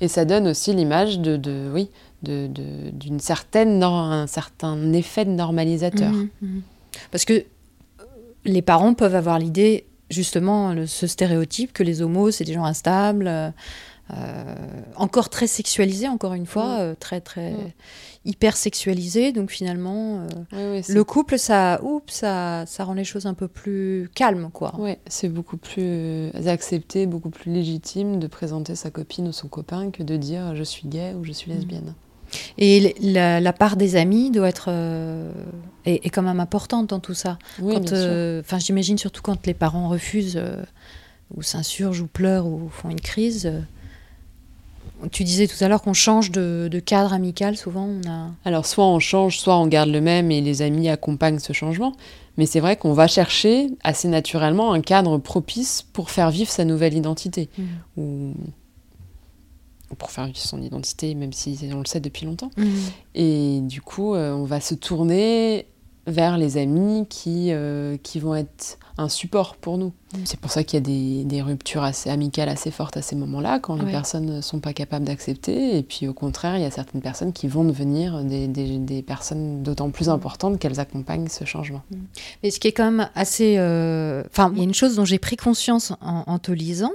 Et ça donne aussi l'image de, de, oui, d'une de, d'une certaine, un certain effet de normalisateur. Mmh, mmh. Parce que les parents peuvent avoir l'idée, justement, le, ce stéréotype que les homos, c'est des gens instables. Euh, encore très sexualisés, encore une fois, euh, très très mmh. hyper sexualisés. Donc finalement, euh, oui, oui, le couple, ça, oups, ça, ça rend les choses un peu plus calmes, quoi. Oui, c'est beaucoup plus accepté, beaucoup plus légitime de présenter sa copine ou son copain que de dire je suis gay ou je suis lesbienne. Et la, la, part des amis doit être euh, est, est, quand même importante dans tout ça. Oui, euh, j'imagine surtout quand les parents refusent euh, ou s'insurgent ou pleurent ou font une crise. Tu disais tout à l'heure qu'on change de, de, cadre amical, souvent on a... Alors soit on change, soit on garde le même et les amis accompagnent ce changement. Mais c'est vrai qu'on va chercher assez naturellement un cadre propice pour faire vivre sa nouvelle identité. Mmh. Ou pour faire vivre son identité, même si on le sait depuis longtemps. Mmh. Et du coup, euh, on va se tourner vers les amis qui, euh, qui vont être un support pour nous. Mmh. C'est pour ça qu'il y a des, des, ruptures assez amicales assez fortes à ces moments-là, quand les Ouais. personnes ne sont pas capables d'accepter. Et puis au contraire, il y a certaines personnes qui vont devenir des, des, des personnes d'autant plus importantes qu'elles accompagnent ce changement. Mais ce qui est quand même assez... euh, Enfin, il y a une chose dont j'ai pris conscience en, en te lisant,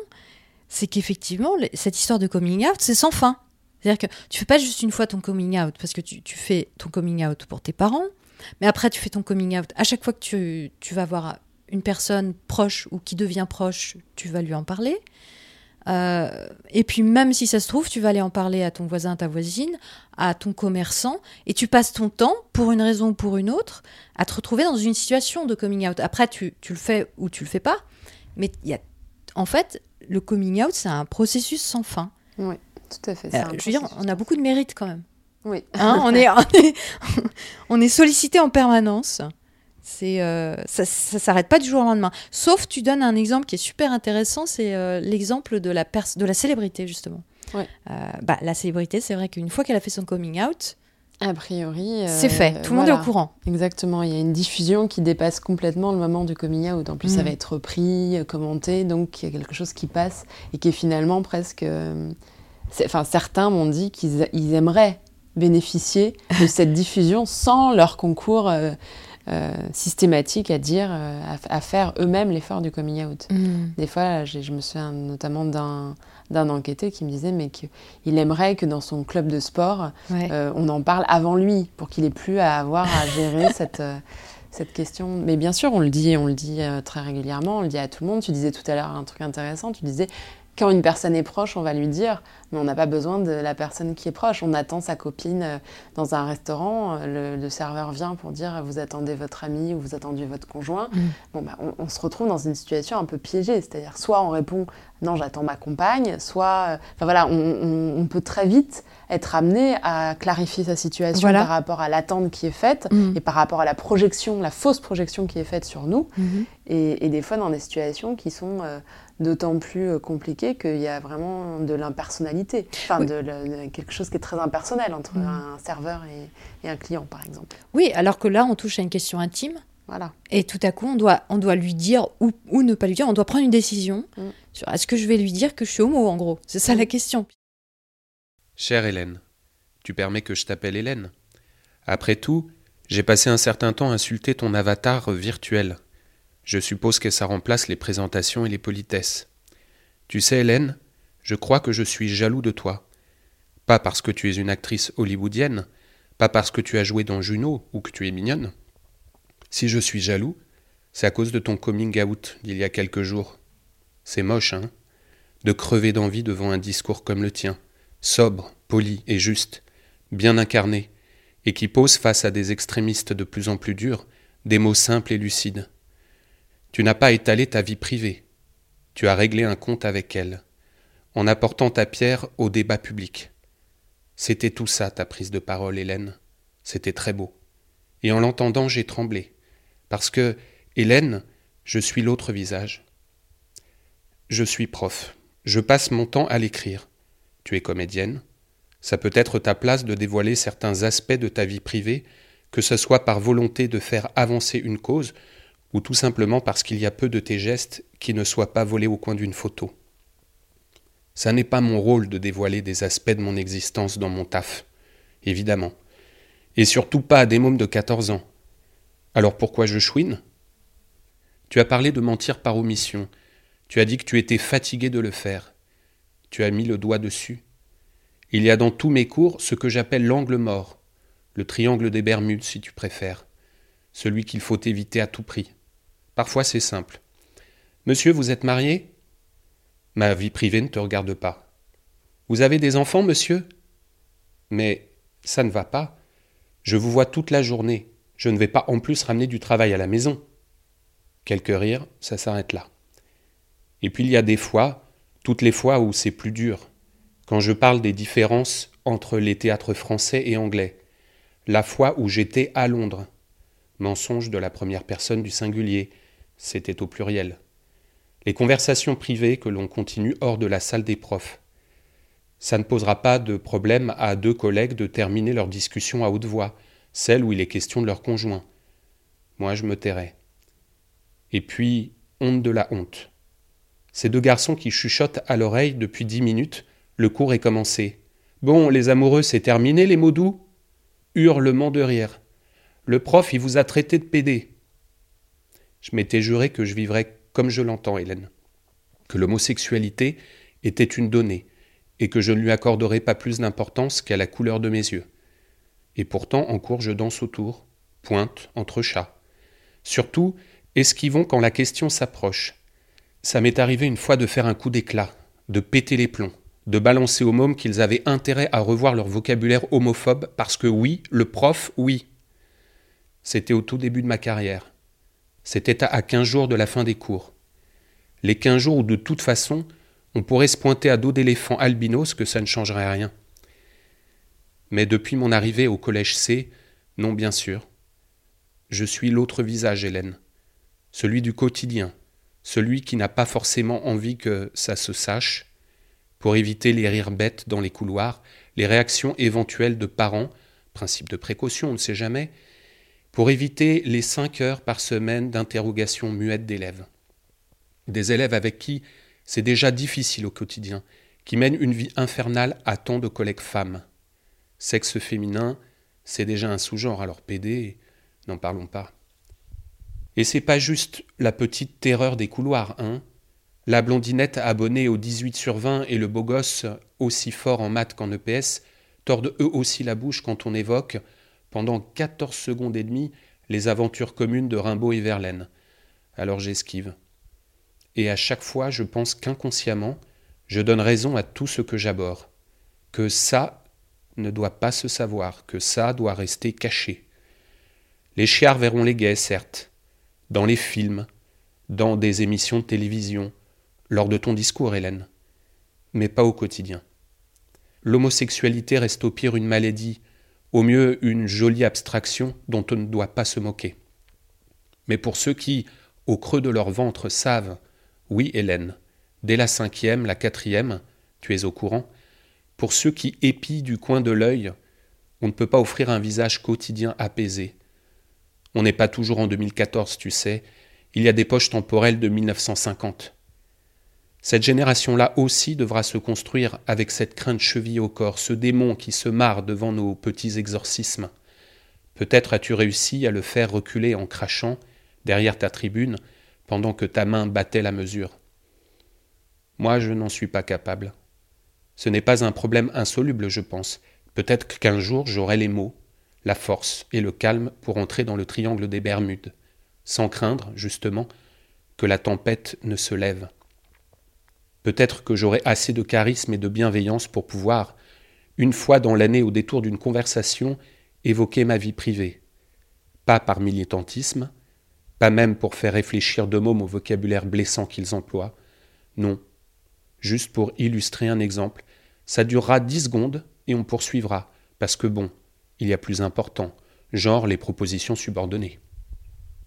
c'est qu'effectivement, cette histoire de coming out, c'est sans fin. C'est-à-dire que tu fais pas juste une fois ton coming out, parce que tu, tu, fais ton coming out pour tes parents, mais après tu fais ton coming out. À chaque fois que tu, tu vas voir une personne proche ou qui devient proche, tu vas lui en parler. Euh, et puis même si ça se trouve, tu vas aller en parler à ton voisin, ta voisine, à ton commerçant, et tu passes ton temps, pour une raison ou pour une autre, à te retrouver dans une situation de coming out. Après, tu, tu le fais ou tu le fais pas, mais y a, en fait, le coming out, c'est un processus sans fin. Oui, tout à fait. Euh, je veux dire, on a beaucoup de mérite quand même. Oui. Hein, on, est, on, est, on est sollicité en permanence. C'est, euh, ça ne s'arrête pas du jour au lendemain. Sauf, tu donnes un exemple qui est super intéressant, c'est euh, l'exemple de la, de la célébrité, justement. Ouais. Euh, bah, la célébrité, c'est vrai qu'une fois qu'elle a fait son coming out, a priori, c'est fait. Tout le voilà. monde est au courant. Exactement. Il y a une diffusion qui dépasse complètement le moment du coming out. En plus, mmh. ça va être repris, commenté, donc il y a quelque chose qui passe et qui est finalement presque. Enfin, certains m'ont dit qu'ils aimeraient bénéficier de cette diffusion sans leur concours euh, euh, systématique à dire, euh, à, à faire eux-mêmes l'effort du coming out. Mm. Des fois, je me souviens notamment d'un d'un enquêté qui me disait mais qu'il aimerait que dans son club de sport, ouais. on en parle avant lui pour qu'il ait plus à avoir à gérer cette cette question. Mais bien sûr, on le dit, on le dit très régulièrement, on le dit à tout le monde. Tu disais tout à l'heure un truc intéressant. Tu disais quand une personne est proche, on va lui dire, mais on n'a pas besoin de la personne qui est proche. On attend sa copine dans un restaurant, le, le serveur vient pour dire, vous attendez votre ami ou vous attendez votre conjoint. Mm. Bon, bah, on, on, se retrouve dans une situation un peu piégée, c'est-à-dire soit on répond, non, j'attends ma compagne, soit, enfin voilà, on, on, on, peut très vite être amené à clarifier sa situation voilà. par rapport à l'attente qui est faite mm. et par rapport à la projection, la fausse projection qui est faite sur nous. Mm -hmm. et, et, des fois dans des situations qui sont euh, d'autant plus compliqué qu'il y a vraiment de l'impersonnalité, enfin oui. de, de, quelque chose qui est très impersonnel entre mmh. un serveur et, et, un client, par exemple. Oui, alors que là, on touche à une question intime. Voilà. Et tout à coup, on doit, on doit lui dire ou, ou ne pas lui dire, on doit prendre une décision mmh. sur est-ce que je vais lui dire que je suis homo, en gros? C'est ça mmh. la question. Chère Hélène, tu permets que je t'appelle Hélène. Après tout, j'ai passé un certain temps à insulter ton avatar virtuel. Je suppose que ça remplace les présentations et les politesses. Tu sais, Hélène, je crois que je suis jaloux de toi. Pas parce que tu es une actrice hollywoodienne, pas parce que tu as joué dans Juno ou que tu es mignonne. Si je suis jaloux, c'est à cause de ton coming out d'il y a quelques jours. C'est moche, hein? De crever d'envie devant un discours comme le tien, sobre, poli et juste, bien incarné, et qui pose face à des extrémistes de plus en plus durs des mots simples et lucides. Tu n'as pas étalé ta vie privée, tu as réglé un compte avec elle, en apportant ta pierre au débat public. C'était tout ça ta prise de parole, Hélène. C'était très beau. Et en l'entendant, j'ai tremblé, parce que, Hélène, je suis l'autre visage. Je suis prof. Je passe mon temps à l'écrire. Tu es comédienne. Ça peut être ta place de dévoiler certains aspects de ta vie privée, que ce soit par volonté de faire avancer une cause, ou tout simplement parce qu'il y a peu de tes gestes qui ne soient pas volés au coin d'une photo. Ça n'est pas mon rôle de dévoiler des aspects de mon existence dans mon taf, évidemment. Et surtout pas à des mômes de 14 ans. Alors pourquoi je chouine? Tu as parlé de mentir par omission. Tu as dit que tu étais fatigué de le faire. Tu as mis le doigt dessus. Il y a dans tous mes cours ce que j'appelle l'angle mort, le triangle des Bermudes si tu préfères, celui qu'il faut éviter à tout prix. Parfois c'est simple. Monsieur, vous êtes marié? Ma vie privée ne te regarde pas. Vous avez des enfants, monsieur? Mais ça ne va pas. Je vous vois toute la journée. Je ne vais pas en plus ramener du travail à la maison. Quelques rires, ça s'arrête là. Et puis il y a des fois, toutes les fois où c'est plus dur, quand je parle des différences entre les théâtres français et anglais, la fois où j'étais à Londres, mensonge de la première personne du singulier, c'était au pluriel, les conversations privées que l'on continue hors de la salle des profs. Ça ne posera pas de problème à deux collègues de terminer leur discussion à haute voix, celle où il est question de leur conjoint. Moi, je me tairai. Et puis, honte de la honte. Ces deux garçons qui chuchotent à l'oreille depuis dix minutes le cours est commencé. Bon, les amoureux, c'est terminé, les mots doux? Hurlement de rire. Le prof, il vous a traité de pédé. Je m'étais juré que je vivrais comme je l'entends, Hélène. Que l'homosexualité était une donnée, et que je ne lui accorderais pas plus d'importance qu'à la couleur de mes yeux. Et pourtant, en cours, je danse autour, pointe, entre chats. Surtout, esquivons quand la question s'approche. Ça m'est arrivé une fois de faire un coup d'éclat, de péter les plombs de balancer aux mômes qu'ils avaient intérêt à revoir leur vocabulaire homophobe parce que oui, le prof, oui. C'était au tout début de ma carrière. C'était à 15 jours de la fin des cours. Les 15 jours où de toute façon, on pourrait se pointer à dos d'éléphant albinos que ça ne changerait rien. Mais depuis mon arrivée au collège C, non bien sûr. Je suis l'autre visage, Hélène. Celui du quotidien, celui qui n'a pas forcément envie que ça se sache, pour éviter les rires bêtes dans les couloirs, les réactions éventuelles de parents, principe de précaution, on ne sait jamais, pour éviter les cinq heures par semaine d'interrogation muette d'élèves. Des élèves avec qui c'est déjà difficile au quotidien, qui mènent une vie infernale à tant de collègues femmes. Sexe féminin, c'est déjà un sous-genre, alors PD, n'en parlons pas. Et c'est pas juste la petite terreur des couloirs, hein. La blondinette abonnée au 18 sur 20 et le beau gosse aussi fort en maths qu'en EPS tordent eux aussi la bouche quand on évoque, pendant 14 secondes et demie, les aventures communes de Rimbaud et Verlaine. Alors j'esquive. Et à chaque fois, je pense qu'inconsciemment, je donne raison à tout ce que j'aborde. Que ça ne doit pas se savoir, que ça doit rester caché. Les chiards verront les gays, certes, dans les films, dans des émissions de télévision, lors de ton discours, Hélène, mais pas au quotidien. L'homosexualité reste au pire une maladie, au mieux une jolie abstraction dont on ne doit pas se moquer. Mais pour ceux qui, au creux de leur ventre, savent, oui, Hélène, dès la cinquième, la quatrième, tu es au courant, pour ceux qui épient du coin de l'œil, on ne peut pas offrir un visage quotidien apaisé. On n'est pas toujours en 2014, tu sais, il y a des poches temporelles de 1950. Cette génération-là aussi devra se construire avec cette crainte cheville au corps, ce démon qui se marre devant nos petits exorcismes. Peut-être as-tu réussi à le faire reculer en crachant derrière ta tribune pendant que ta main battait la mesure. Moi, je n'en suis pas capable. Ce n'est pas un problème insoluble, je pense. Peut-être qu'un jour j'aurai les mots, la force et le calme pour entrer dans le triangle des Bermudes, sans craindre, justement, que la tempête ne se lève. Peut-être que j'aurai assez de charisme et de bienveillance pour pouvoir, une fois dans l'année au détour d'une conversation, évoquer ma vie privée. Pas par militantisme, pas même pour faire réfléchir deux mômes au vocabulaire blessant qu'ils emploient. Non. Juste pour illustrer un exemple. Ça durera dix secondes et on poursuivra. Parce que bon, il y a plus important, genre les propositions subordonnées.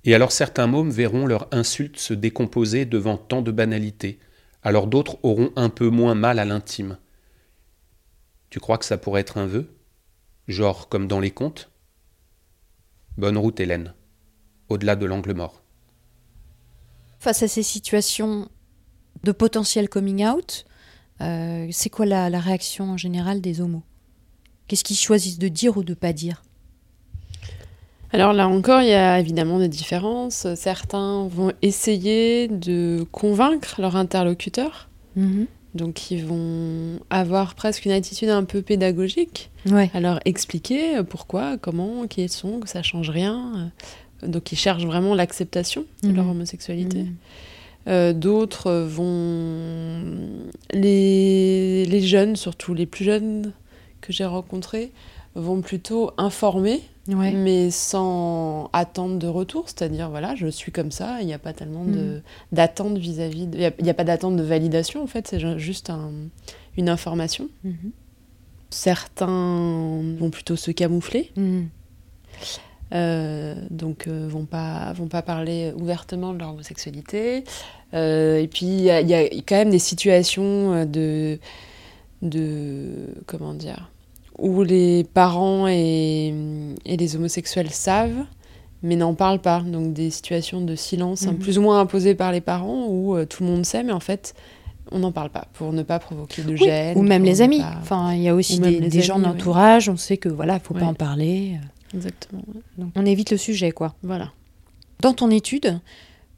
Et alors certains mômes verront leur insulte se décomposer devant tant de banalités, alors d'autres auront un peu moins mal à l'intime. Tu crois que ça pourrait être un vœu? Genre comme dans les contes? Bonne route, Hélène, au-delà de l'angle mort. Face à ces situations de potentiel coming out, euh, c'est quoi la, la réaction en général des homos? Qu'est-ce qu'ils choisissent de dire ou de pas dire? Alors là encore, il y a évidemment des différences. Certains vont essayer de convaincre leur interlocuteur. Mhm. Donc ils vont avoir presque une attitude un peu pédagogique, Ouais. à leur expliquer pourquoi, comment, qui ils sont, que ça change rien. Donc ils cherchent vraiment l'acceptation de leur Mhm. homosexualité. Mhm. Euh, D'autres vont... Les... les jeunes, surtout les plus jeunes que j'ai rencontrés, vont plutôt informer, Ouais. mais sans attente de retour. C'est-à-dire, voilà, je suis comme ça, il n'y a pas tellement de- d'attente vis-à-vis... de- Il n'y a, pas d'attente de validation, en fait, c'est ju- juste un- une information. Mhm. Certains vont plutôt se camoufler, Mhm. euh, donc euh, vont pas vont pas parler ouvertement de leur homosexualité. Euh, et puis il y, y a quand même des situations euh, de de comment dire où les parents et, et les homosexuels savent mais n'en parlent pas. Donc des situations de silence hein, Mhm. plus ou moins imposées par les parents où euh, tout le monde sait mais en fait on n'en parle pas pour ne pas provoquer de Oui, gêne. Ou même les amis. pas- Enfin, il y a aussi des, gens amis, oui. d'entourage. On sait que voilà, faut Ouais. pas en parler. Exactement. ouais. Donc, on évite le sujet, quoi. Voilà. Dans ton étude,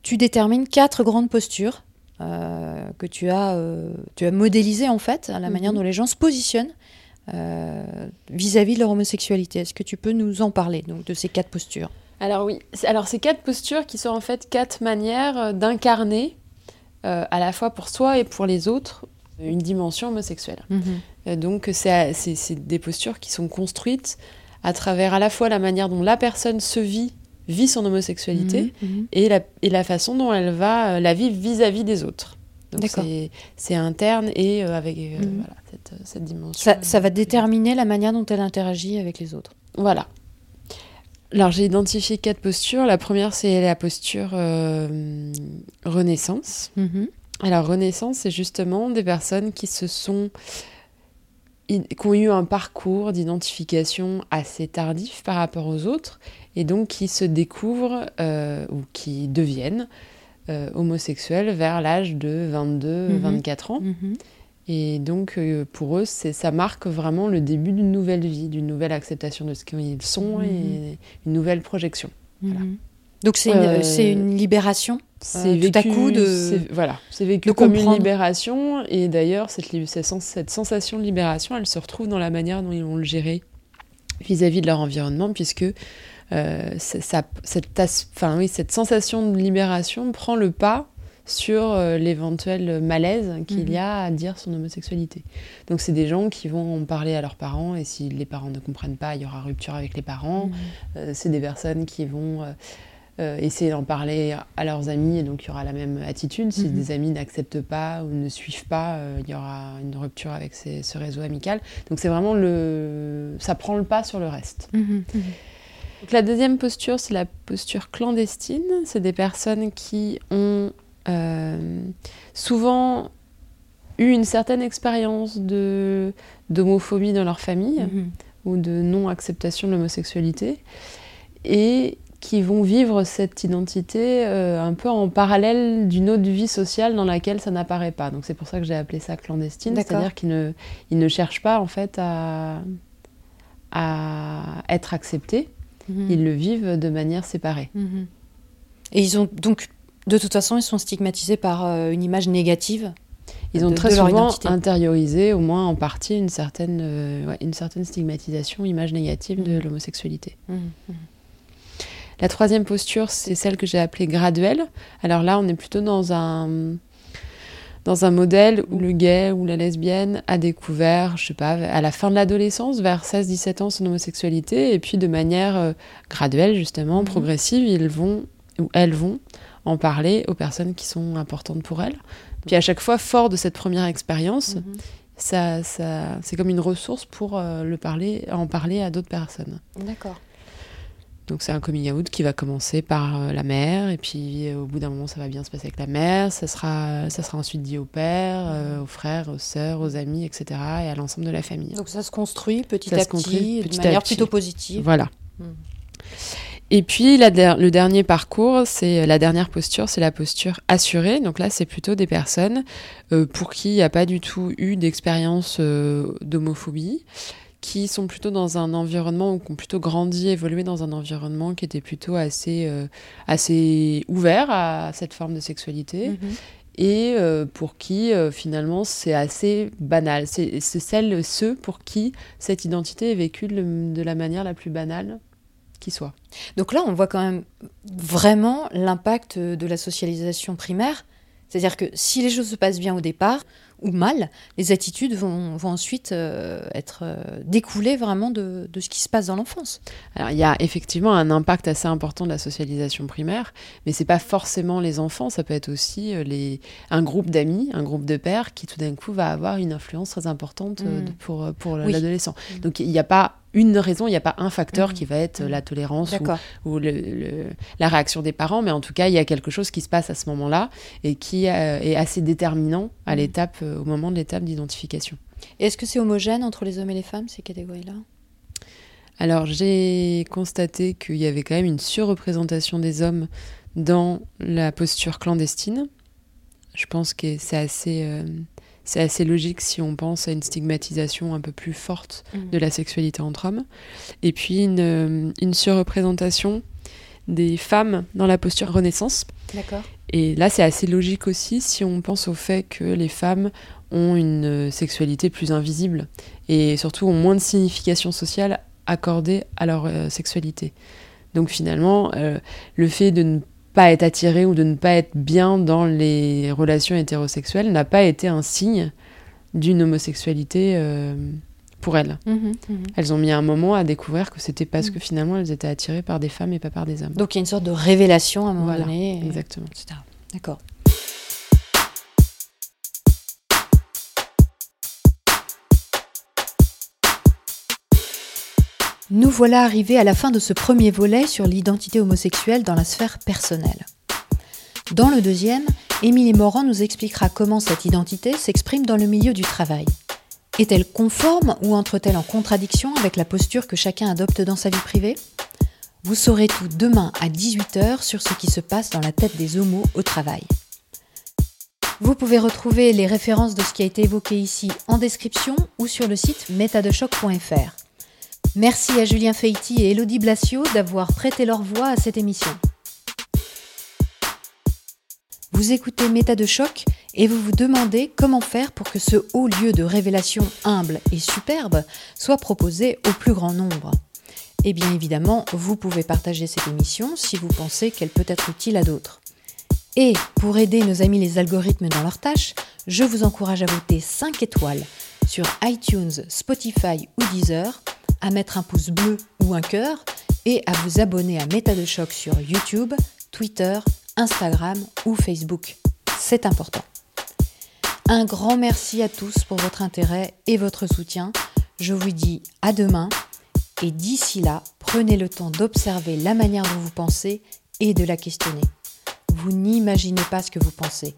tu détermines quatre grandes postures euh, que tu as, euh, tu as modélisées en fait, à la Mhm. manière dont les gens se positionnent euh, vis-à-vis de leur homosexualité. Est-ce que tu peux nous en parler donc de ces quatre postures? Alors oui, alors ces quatre postures qui sont en fait quatre manières euh, d'incarner euh, à la fois pour soi et pour les autres une dimension homosexuelle. Euh, donc c'est des postures qui sont construites à travers à la fois la manière dont la personne se vit, vit son homosexualité, Mhm. et, la, et la façon dont elle va la vivre vis-à-vis des autres. Donc c'est- interne et euh, avec euh, Mhm. voilà, cette, cette dimension. Ça, ça va euh, déterminer la manière dont elle interagit avec les autres. Voilà. Alors j'ai identifié quatre postures. La première c'est la posture euh, Renaissance. Alors Renaissance c'est justement des personnes qui se sont qui ont eu un parcours d'identification assez tardif par rapport aux autres et donc qui se découvrent euh, ou qui deviennent euh, homosexuels vers l'âge de 22-24 ans. Et donc, euh, pour eux, c'est, ça marque vraiment le début d'une nouvelle vie, d'une nouvelle acceptation de ce qu'ils sont Mhm. et une nouvelle projection. Voilà. Donc c'est une, Euh, c'est une libération. C'est tout à coup de- voilà, c'est vécu comme une libération. Et d'ailleurs, cette, cette sensation de libération, elle se retrouve dans la manière dont ils vont le gérer vis-à-vis de leur environnement, puisque euh, ça, cette, as- enfin, oui, cette sensation de libération prend le pas sur euh, l'éventuel malaise qu'il Mhm. y a à dire son homosexualité. Donc c'est des gens qui vont en parler à leurs parents et si les parents ne comprennent pas, il y aura rupture avec les parents. Euh, c'est des personnes qui vont euh, essayer d'en parler à leurs amis et donc il y aura la même attitude. Si Mhm. des amis n'acceptent pas ou ne suivent pas, euh, il y aura une rupture avec ces- ce réseau amical. Donc c'est vraiment le... ça prend le pas sur le reste. Mhm. Donc, la deuxième posture, c'est la posture clandestine. C'est des personnes qui ont euh, souvent eu une certaine expérience de d'homophobie dans leur famille Mhm. ou de non-acceptation de l'homosexualité et qui vont vivre cette identité euh, un peu en parallèle d'une autre vie sociale dans laquelle ça n'apparaît pas. Donc c'est pour ça que j'ai appelé ça clandestine, c'est-à-dire qu'ils ne, ils ne cherchent pas en fait à, à être acceptés, Mhm. ils le vivent de manière séparée. Mhm. Et ils ont donc, de toute façon, ils sont stigmatisés par euh, une image négative. Ils ont très souvent intériorisé, au moins en partie, une certaine, euh, ouais, une certaine stigmatisation, image négative de Mhm. l'homosexualité. La troisième posture, c'est celle que j'ai appelée graduelle. Alors là, on est plutôt dans un, dans un modèle où le gay ou la lesbienne a découvert, je sais pas, à la fin de l'adolescence, vers 16-17 ans, son homosexualité, et puis de manière euh, graduelle, justement, Mhm. progressive, ils vont, ou elles vont, en parler aux personnes qui sont importantes pour elles. Puis à chaque fois, fort de cette première expérience, Mhm. ça, ça, c'est comme une ressource pour euh, le parler, en parler à d'autres personnes. D'accord. Donc c'est un coming out qui va commencer par euh, la mère, et puis euh, au bout d'un moment ça va bien se passer avec la mère, ça sera, ça sera ensuite dit au père, euh, aux frères, aux sœurs, aux amis, etc. et à l'ensemble de la famille. Donc ça se construit petit Ça à petit, petit de à manière plutôt positive. Voilà. Mm. Et puis la der- le dernier parcours, c'est la dernière posture, c'est la posture assurée. Donc là, c'est plutôt des personnes euh, pour qui il n'y a pas du tout eu d'expérience euh, d'homophobie, qui sont plutôt dans un environnement ou qui ont plutôt grandi, évolué dans un environnement qui était plutôt assez, euh, assez ouvert à cette forme de sexualité. Mhm. Et euh, pour qui euh, finalement c'est assez banal. C'est c'est celles, ceux pour qui cette identité est vécue de, de la manière la plus banale qui soit. Donc là, on voit quand même vraiment l'impact de la socialisation primaire. C'est-à-dire que si les choses se passent bien au départ ou mal, les attitudes vont, vont ensuite euh, être euh, découlées vraiment de, de ce qui se passe dans l'enfance. Alors il y a effectivement un impact assez important de la socialisation primaire, mais c'est pas forcément les enfants, ça peut être aussi euh, les, un groupe d'amis, un groupe de pères qui tout d'un coup va avoir une influence très importante Mm. de- pour, pour Oui. l'adolescent. Mm. Donc il n'y a pas une raison, il n'y a pas un facteur qui va être euh, la tolérance ou, D'accord. ou le- le- la réaction des parents, mais en tout cas, il y a quelque chose qui se passe à ce moment-là et qui euh, est assez déterminant à Mm. l'étape, euh, au moment de l'étape d'identification. Est-ce que c'est homogène entre les hommes et les femmes, ces catégories-là? Alors, j'ai constaté qu'il y avait quand même une surreprésentation des hommes dans la posture clandestine. Je pense que c'est assez, euh, c'est assez logique si on pense à une stigmatisation un peu plus forte Mhm. de la sexualité entre hommes. Et puis une, euh, une surreprésentation des femmes dans la posture renaissance. D'accord. Et là, c'est assez logique aussi si on pense au fait que les femmes ont une euh, sexualité plus invisible et surtout ont moins de signification sociale accordée à leur euh, sexualité. Donc finalement, euh, le fait de ne pas être attiré ou de ne pas être bien dans les relations hétérosexuelles n'a pas été un signe d'une homosexualité euh, pour elles. Mhm, mhm. Elles ont mis un moment à découvrir que c'était parce Mm. que finalement elles étaient attirées par des femmes et pas par des hommes. Donc il y a une sorte de révélation à un moment Voilà, donné. et- Exactement. D'accord. Nous voilà arrivés à la fin de ce premier volet sur l'identité homosexuelle dans la sphère personnelle. Dans le deuxième, Émilie Morand nous expliquera comment cette identité s'exprime dans le milieu du travail. Est-elle conforme ou entre-t-elle en contradiction avec la posture que chacun adopte dans sa vie privée? Vous saurez tout demain à 18h sur ce qui se passe dans la tête des homos au travail. Vous pouvez retrouver les références de ce qui a été évoqué ici en description ou sur le site métadechoc.fr. Merci à Julien Feiti et Elodie Blasio d'avoir prêté leur voix à cette émission. Vous écoutez Méta de choc et vous vous demandez comment faire pour que ce haut lieu de révélation humble et superbe soit proposé au plus grand nombre. Et bien évidemment, vous pouvez partager cette émission si vous pensez qu'elle peut être utile à d'autres. Et pour aider nos amis les algorithmes dans leurs tâches, je vous encourage à voter 5 étoiles sur iTunes, Spotify ou Deezer, à mettre un pouce bleu ou un cœur et à vous abonner à Méta de choc sur YouTube, Twitter, Instagram ou Facebook. C'est important. Un grand merci à tous pour votre intérêt et votre soutien. Je vous dis à demain et d'ici là, prenez le temps d'observer la manière dont vous pensez et de la questionner. Vous n'imaginez pas ce que vous pensez.